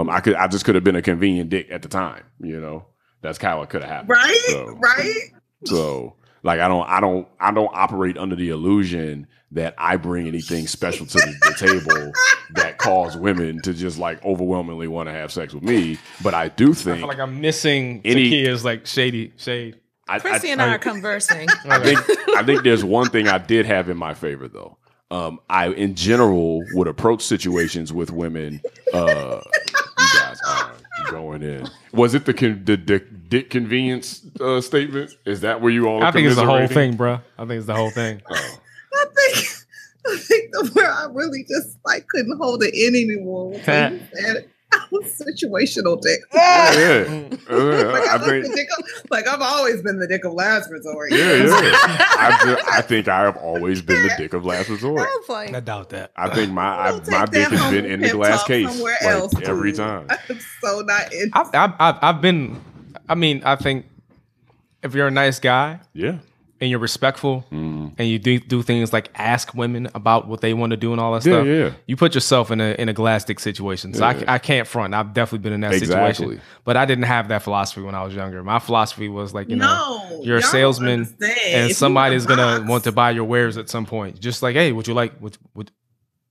S4: um, I could I just could have been a convenient dick at the time. You know, that's how it could have happened.
S1: Right,
S4: So-
S1: right.
S4: So like I don't I don't I don't operate under the illusion that I bring anything special to the, the table that cause women to just like overwhelmingly want to have sex with me. But I do
S2: I
S4: think
S2: feel like I'm missing
S4: Any-
S2: is like shady shade.
S4: I,
S3: Chrissy
S4: I,
S3: and I are conversing.
S4: I think I think there's one thing I did have in my favor though. Um, I in general would approach situations with women. Uh, you guys are going in. Was it the con- the, the dick convenience uh, statement? Is that where you all?
S2: I think it's the whole thing, bro. I think it's the whole thing.
S4: Oh.
S1: I think I think the where I really just like couldn't hold it in anymore. was when you said I situational dick.
S4: Yeah, Uh,
S1: Like,
S4: I
S1: I was the
S4: think.
S1: dick of, like I've always been the dick of last resort.
S4: Yeah, yeah. I, ju- I think I have always been the dick of last resort.
S3: I like,
S2: I doubt that.
S4: I think my I, my dick has been in the glass case
S1: somewhere
S4: like
S1: else,
S4: every
S1: dude.
S4: time.
S1: I'm so not in.
S2: I've, I've, I've, I've been. I mean, I think if you're a nice guy
S4: Yeah,
S2: and you're respectful
S4: Mm.
S2: and you do do things like ask women about what they want to do and all that
S4: Yeah,
S2: stuff,
S4: yeah.
S2: you put yourself in a in a glass situation. So
S4: Yeah.
S2: I, I can't front. I've definitely been in that
S4: Exactly.
S2: situation, but I didn't have that philosophy when I was younger. My philosophy was like, you know, you're a salesman and
S1: you
S2: somebody's gonna want to buy your wares at some point. Just like, hey, would you like? Would, would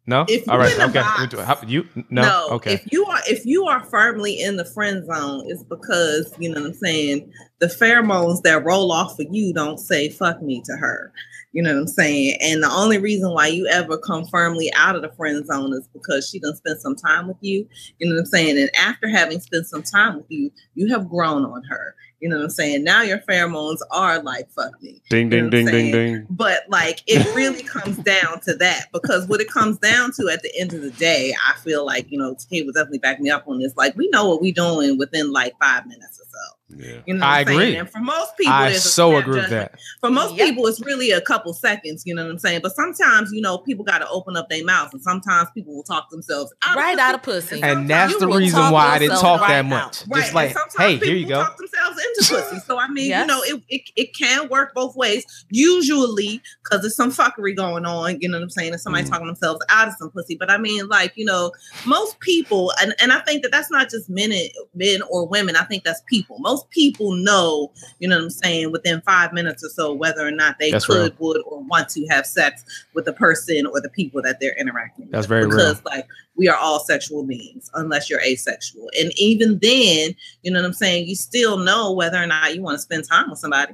S2: no?
S1: If
S2: all right, okay.
S1: box-
S2: you- no,
S1: No,
S2: okay.
S1: If you are if you are firmly in the friend zone, it's because you know what I'm saying. The pheromones that roll off of you don't say "fuck me" to her. You know what I'm saying? And the only reason why you ever come firmly out of the friend zone is because she done spend some time with you. You know what I'm saying? And after having spent some time with you, you have grown on her. You know what I'm saying? Now your pheromones are like "fuck me."
S4: Ding
S1: You know
S4: ding ding ding ding.
S1: but like it really comes down to that because what it comes down to at the end of the day, I feel like you know Kate was definitely backing me up on this. Like we know what we're doing within like five minutes or so.
S4: Yeah.
S1: You know,
S2: I
S1: what I'm saying?
S2: agree.
S1: And for most people,
S2: I
S1: it's
S2: so
S1: snap
S2: agree with that.
S1: For most
S3: Yep.
S1: people, it's really a couple seconds. You know what I'm saying? But sometimes, you know, people got to open up their mouths, and sometimes people will talk themselves out
S3: right
S1: of
S3: out of pussy.
S2: And that's the reason why I didn't
S3: yourself
S2: talk that much.
S1: Right.
S2: Just like, hey, here you go.
S1: talk themselves into pussy. So I mean,
S3: Yes.
S1: you know, it, it it can work both ways. Usually, because there's some fuckery going on. You know what I'm saying? And somebody
S4: Mm.
S1: talking themselves out of some pussy. But I mean, like you know, most people, and and I think that that's not just men and men or women. I think that's people. Most people know. You know what I'm saying? Within five minutes or so, whether or not they
S2: That's
S1: could, would, or want to have sex with the person or the people that they're interacting.
S2: That's
S1: with.
S2: That's very real.
S1: because like we are all sexual beings unless you're asexual and even then you know what i'm saying you still know whether or not you want to spend time with somebody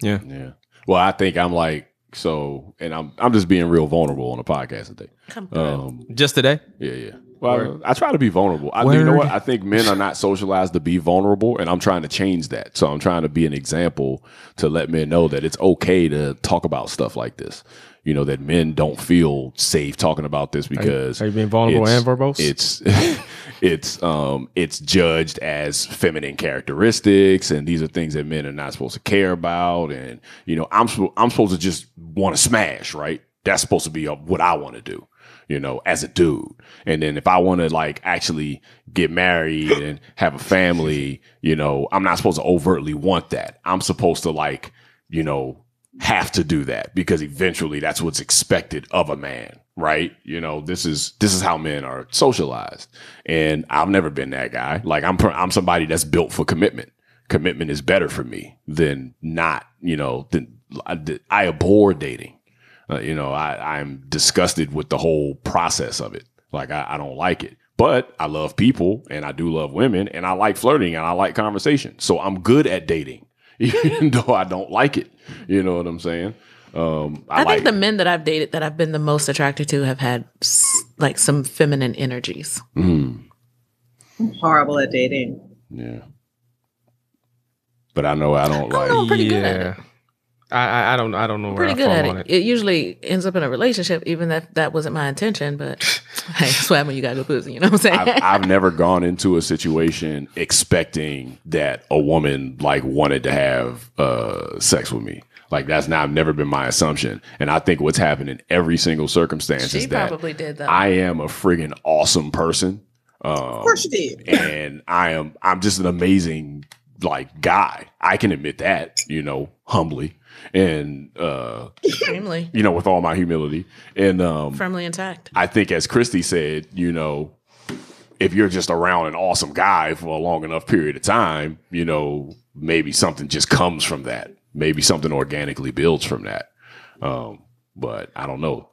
S4: Yeah. Yeah. Well, I think I'm like so, and I'm I'm just being real vulnerable on the podcast today.
S3: Come through.
S4: Um,
S2: Just today.
S4: yeah, yeah. Well,
S2: Word.
S4: I try to be vulnerable. I, you know what? I think men are not socialized to be vulnerable, and I'm trying to change that. So I'm trying to be an example to let men know that it's okay to talk about stuff like this. You know that men don't feel safe talking about this because
S2: Are you being vulnerable and verbose?
S4: It's it's um it's judged as feminine characteristics, and these are things that men are not supposed to care about. And you know, I'm I'm supposed to just want to smash, right? That's supposed to be uh, what I want to do, you know, as a dude. And then if I want to like actually get married and have a family, you know, I'm not supposed to overtly want that. I'm supposed to like, you know, have to do that because eventually that's what's expected of a man right? You know this is this is how men are socialized. And i've never been that guy. Like i'm i'm somebody that's built for commitment. Commitment is better for me than not you know than i, I abhor dating uh, you know i i'm disgusted with the whole process of it. Like I, I don't like it. But i love people and i do love women and i like flirting and i like conversation. So i'm good at dating even though i don't like it. You know what i'm saying? Um i,
S3: I,
S4: like
S3: think the men that I've dated that I've been the most attracted to have had like some feminine energies.
S4: Mm,
S1: i'm horrible at dating.
S4: Yeah. But i know i don't like
S3: know. I'm pretty good at it.
S2: I, I I don't I don't know
S3: I'm
S2: where
S3: pretty
S2: I
S3: good
S2: fall
S3: at it.
S2: it.
S3: it. usually ends up in a relationship, even if that wasn't my intention. But hey, that's what when you got good pussy. You know what I'm saying?
S4: I've, I've never gone into a situation expecting that a woman like wanted to have uh, sex with me. Like that's not never been my assumption, and I think what's happened in every single circumstance
S3: she
S4: is that
S3: probably did though.
S4: I am a friggin' awesome person,
S1: of
S4: um,
S1: course you did
S4: and I am I'm just an amazing like guy. I can admit that, you know, humbly, and uh,
S3: Extremely
S4: you know, with all my humility, and um,
S3: firmly intact.
S4: I think, as Christy said, you know, if you're just around an awesome guy for a long enough period of time, you know, maybe something just comes from that. Maybe something organically builds from that. Um, but I don't know.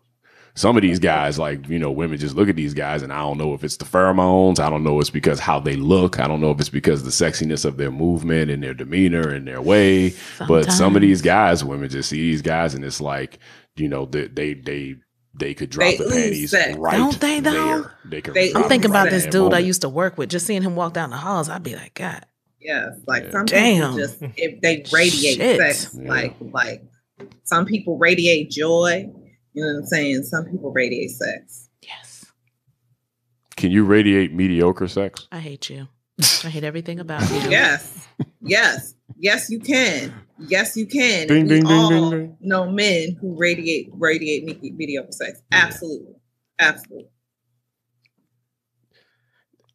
S4: Some of these guys, like, you know, women just look at these guys and I don't know if it's the pheromones. I don't know if it's because how they look. I don't know if it's because the sexiness of their movement and their demeanor and their way. But some of these guys, women just see these guys and it's like, you know, they, they, they, they could drop
S1: They
S4: the panties
S1: sex.
S4: right
S3: Don't they, though?
S4: there. They could
S1: They
S3: I'm thinking
S4: it right
S3: about this
S4: in that
S3: dude I used to work with. Just seeing him walk down the halls, I'd be like, God,
S1: yes like
S4: Yeah.
S1: some
S3: Damn.
S1: people just if they radiate
S3: Shit.
S1: sex
S4: Yeah.
S1: like like some people radiate joy you know what i'm saying? Some people radiate sex.
S3: Yes,
S4: Can you radiate mediocre sex?
S3: I hate you. I hate everything about you.
S1: yes. Yes. Yes you can. Yes you can.
S4: Ding,
S1: we
S4: ding, ding,
S1: all
S4: ding, ding.
S1: know men who radiate radiate mediocre sex. Absolutely. Absolutely.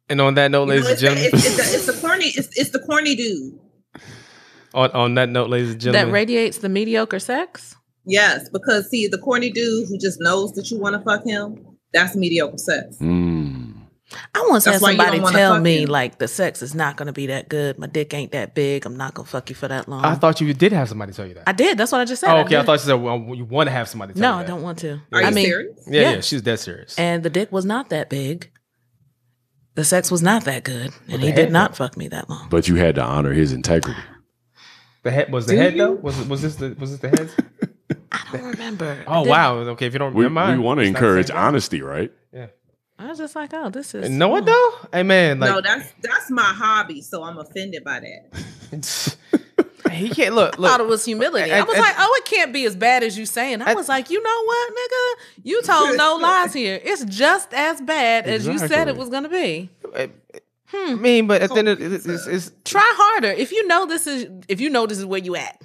S2: And on that note,
S1: You know,
S2: ladies and
S1: it's, the,
S2: gentlemen,
S1: it's, it's, the, it's the corny it's, it's the corny dude.
S2: On, on that note, ladies and gentlemen, that
S3: radiates the mediocre sex.
S1: Yes, because see, the corny dude who just knows that you want to fuck him, that's mediocre sex.
S4: Mm.
S3: I once
S1: That's
S3: had somebody
S1: wanna
S3: tell me
S1: him.
S3: like the sex is not going to be that good. My dick ain't that big. I'm not going to fuck you for that long.
S2: I thought you did have somebody tell you that.
S3: I did. That's what I just said.
S2: oh, okay. I,
S3: did.
S2: thought you said well, you want to have somebody tell
S3: No,
S2: you
S3: I don't want to.
S1: Are
S3: I
S1: you
S3: mean,
S1: serious?
S2: Yeah, yeah,
S3: Yeah.
S2: she's dead serious.
S3: and the dick was not that big. The sex was not that good, and he did not fuck me that long.
S4: But you had to honor his integrity.
S2: the head was the
S1: Do
S2: head
S1: you?
S2: though. Was it, was this the was this the head?
S3: I don't remember.
S2: Oh
S3: Did-
S2: wow. Okay, if you don't
S4: We,
S2: remember,
S4: we want to
S2: it's not the
S4: encourage
S2: same guy.
S4: honesty, right?
S2: Yeah.
S3: I was just like, oh, this is
S2: No, know what oh. though? Hey man, like
S1: no, that's that's my hobby, so I'm offended by that.
S2: he can't look.
S3: I thought it
S2: Look,
S3: was humility.
S2: And-
S3: I was
S2: and-
S3: like, oh, it can't be as bad as you saying. I
S2: And-
S3: was like, you know what, nigga? You told no lies here. It's just as bad as you said it was gonna be.
S2: I hmm. mean, but at the end of it's, it's, it's
S3: Try harder. If you know this is if you know this is where you at,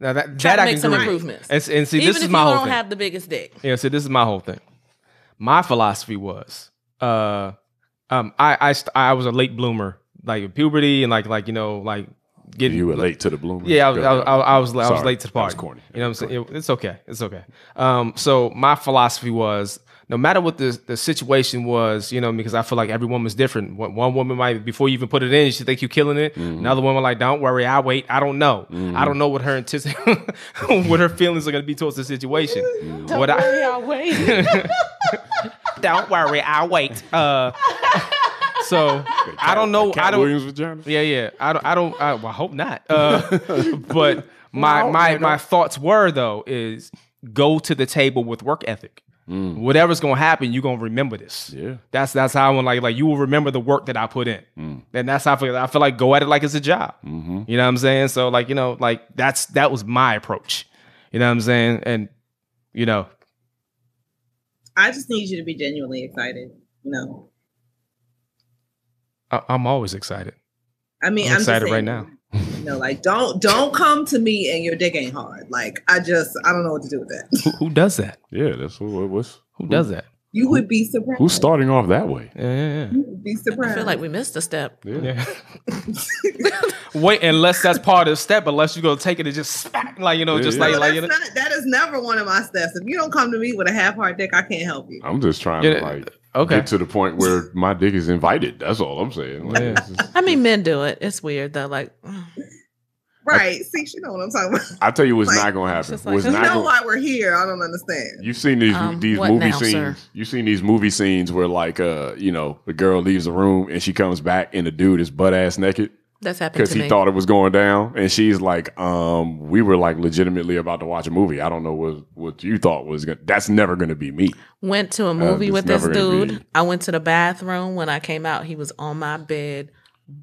S2: now that
S3: try
S2: that
S3: to
S2: I
S3: make
S2: can
S3: some
S2: agree.
S3: improvements.
S2: And, and see,
S3: Even
S2: this
S3: if
S2: is
S3: you
S2: my whole
S3: don't
S2: thing.
S3: have the biggest dick.
S2: Yeah, so this is my whole thing. My philosophy was, uh, um, I I st- I was a late bloomer, like puberty and like like you know like getting
S4: You were late to the bloom.
S2: Yeah, I was, I, was- I, was- I was I was
S4: Sorry,
S2: late to the
S4: that was
S2: party.
S4: corny.
S2: You know what I'm saying? It- it's okay. It's okay. Um, so my philosophy was no matter what the the situation was, you know, because I feel like every woman's different. One, one woman might before you even put it in, she think you're killing it.
S4: Mm-hmm.
S2: Another woman like, don't worry, I wait. I don't know. I don't know what her antici- what her feelings are gonna be towards the situation.
S4: Mm-hmm.
S2: What I
S3: I'll wait.
S2: don't worry, I'll wait. Uh, so I don't know.
S4: Cat
S2: I don't.
S4: Williams vagina.
S2: Yeah, yeah. I don't. I don't. I, well, I hope not. Uh, but my my my thoughts were though is go to the table with work ethic. Mm. Whatever's gonna happen, you're gonna remember this.
S4: Yeah.
S2: That's that's how I want like like you will remember the work that I put in, mm. and that's how I feel. I feel like go at it like it's a job. Mm-hmm. You know what I'm saying? So like you know like that's that was my approach. You know what I'm saying? And you know
S1: I just need you to be genuinely excited. You know,
S2: I, I'm always excited.
S1: I mean,
S2: I'm
S1: I'm, just
S2: excited
S1: saying,
S2: right now.
S1: You know, like don't don't come to me and your dick ain't hard. Like I just I don't know what to do with that.
S2: Who, who does that?
S4: Yeah, that's what, what's
S2: Who does that?
S1: You would be surprised.
S4: who's starting off that way.
S2: Yeah, yeah, yeah.
S1: You would be surprised.
S3: I feel like we missed a step.
S2: yeah. yeah. Wait, unless that's part of the step, unless you're gonna take it and just smack, like you know,
S4: Yeah,
S2: just
S4: yeah.
S2: like
S1: No,
S2: like
S1: that's
S2: you know.
S1: not, that is never one of my steps. If you don't come to me with a half hard dick, I can't help you.
S4: I'm just trying
S2: Yeah,
S4: to like
S2: okay.
S4: get to the point where my dick is invited. That's all I'm saying. Like,
S2: Yeah.
S4: just-
S3: I mean, men do it. It's weird though. Like,
S1: Right. See, you know what I'm talking about.
S4: I tell you what's
S1: Like,
S4: not gonna happen.
S3: just like-
S4: what's
S1: You
S4: not
S1: know
S4: gonna,
S1: why we're here. I don't understand.
S4: You've seen these
S3: Um,
S4: these movie
S3: now,
S4: scenes.
S3: sir?
S4: You've seen these movie scenes where like uh you know the girl leaves the room and she comes back and the dude is butt ass naked
S3: that's happened
S4: because he
S3: me.
S4: thought it was going down and she's like um we were like legitimately about to watch a movie. I don't know what what you thought was gonna. That's never gonna be me.
S3: went to a movie
S4: it's
S3: with this dude. I went to the bathroom. When I came out, he was on my bed,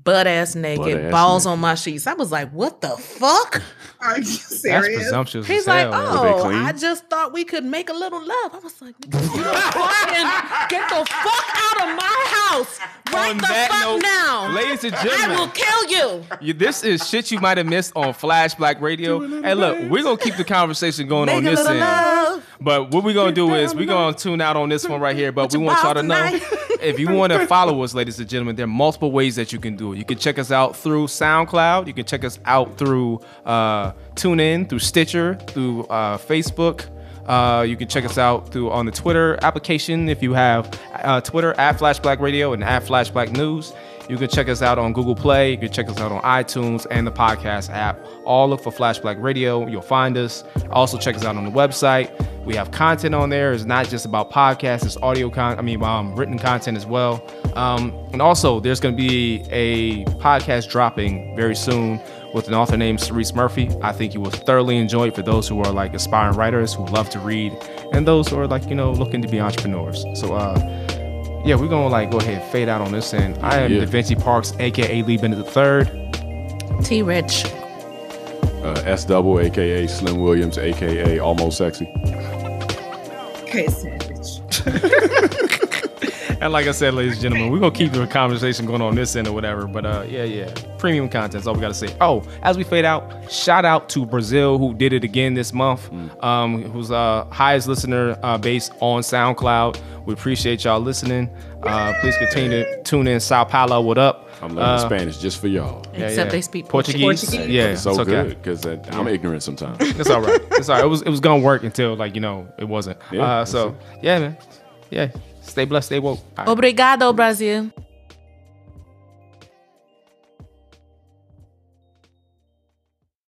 S3: butt ass naked,
S4: Butt-ass
S3: balls
S4: naked.
S3: on my sheets. I was like, "What the fuck?"
S1: Are you
S2: That's
S1: serious?
S2: presumptuous.
S3: He's
S2: as
S3: like,
S2: hell,
S3: "Oh. I just thought we could make a little love." I was like, "You fucking get the fuck out of my house right
S2: On
S3: the fuck
S2: note,
S3: now,
S2: ladies and gentlemen, I
S3: will kill you."
S2: You, this is shit you might have missed on Flash Black Radio. Hey, look, we're gonna keep the conversation going on
S3: Make a
S2: this end.
S3: love.
S2: But what we're gonna do is we're gonna tune out on this one right here. But we want y'all to
S3: balls
S2: know
S3: tonight.
S2: If you want to follow us, ladies and gentlemen, there are multiple ways that you can do it. You can check us out through SoundCloud. You can check us out through uh, TuneIn, through Stitcher, through uh, Facebook. Uh, you can check us out through on the Twitter application if you have uh, Twitter at Flash Black Radio and at Flash Black News. You can check us out on Google Play. You can check us out on iTunes and the podcast app. All look for Flash Black Radio. You'll find us. Also check us out on the website. We have content on there. It's not just about podcasts. It's audio con. I mean, um, written content as well. Um, and also, there's going to be a podcast dropping very soon with an author named Cerise Murphy. I think you will thoroughly enjoy it for those who are like aspiring writers who love to read, and those who are like you know looking to be entrepreneurs. So, uh, yeah, we're gonna like go ahead and fade out on this end. I am
S4: Yeah.
S2: Da Vinci Parks, aka Lee Bennett the Third.
S3: T Rich.
S4: Uh, S double, aka Slim Williams, aka Almost Sexy.
S1: Okay, savage.
S2: And like I said, ladies and gentlemen, we're gonna keep the conversation going on this end or whatever. But uh, yeah, yeah, premium content. That's all we gotta say. Oh, as we fade out, shout out to Brazil who did it again this month. Um, who's uh highest listener uh, base on SoundCloud. We appreciate y'all listening. Uh, please continue to tune in. Sao Paulo, what up?
S4: I'm learning
S2: Uh,
S4: Spanish just for y'all.
S3: Except
S2: yeah.
S3: they speak
S2: Portuguese.
S1: Portuguese.
S2: Yeah,
S4: so
S2: it's okay.
S4: good because I'm ignorant sometimes.
S2: It's all right. It's all right. It was it was gonna work until like you know it wasn't.
S4: Yeah,
S2: uh,
S4: that's
S2: so yeah, man. Yeah. Stay blessed. Stay woke. All right.
S3: Obrigado, Brasil.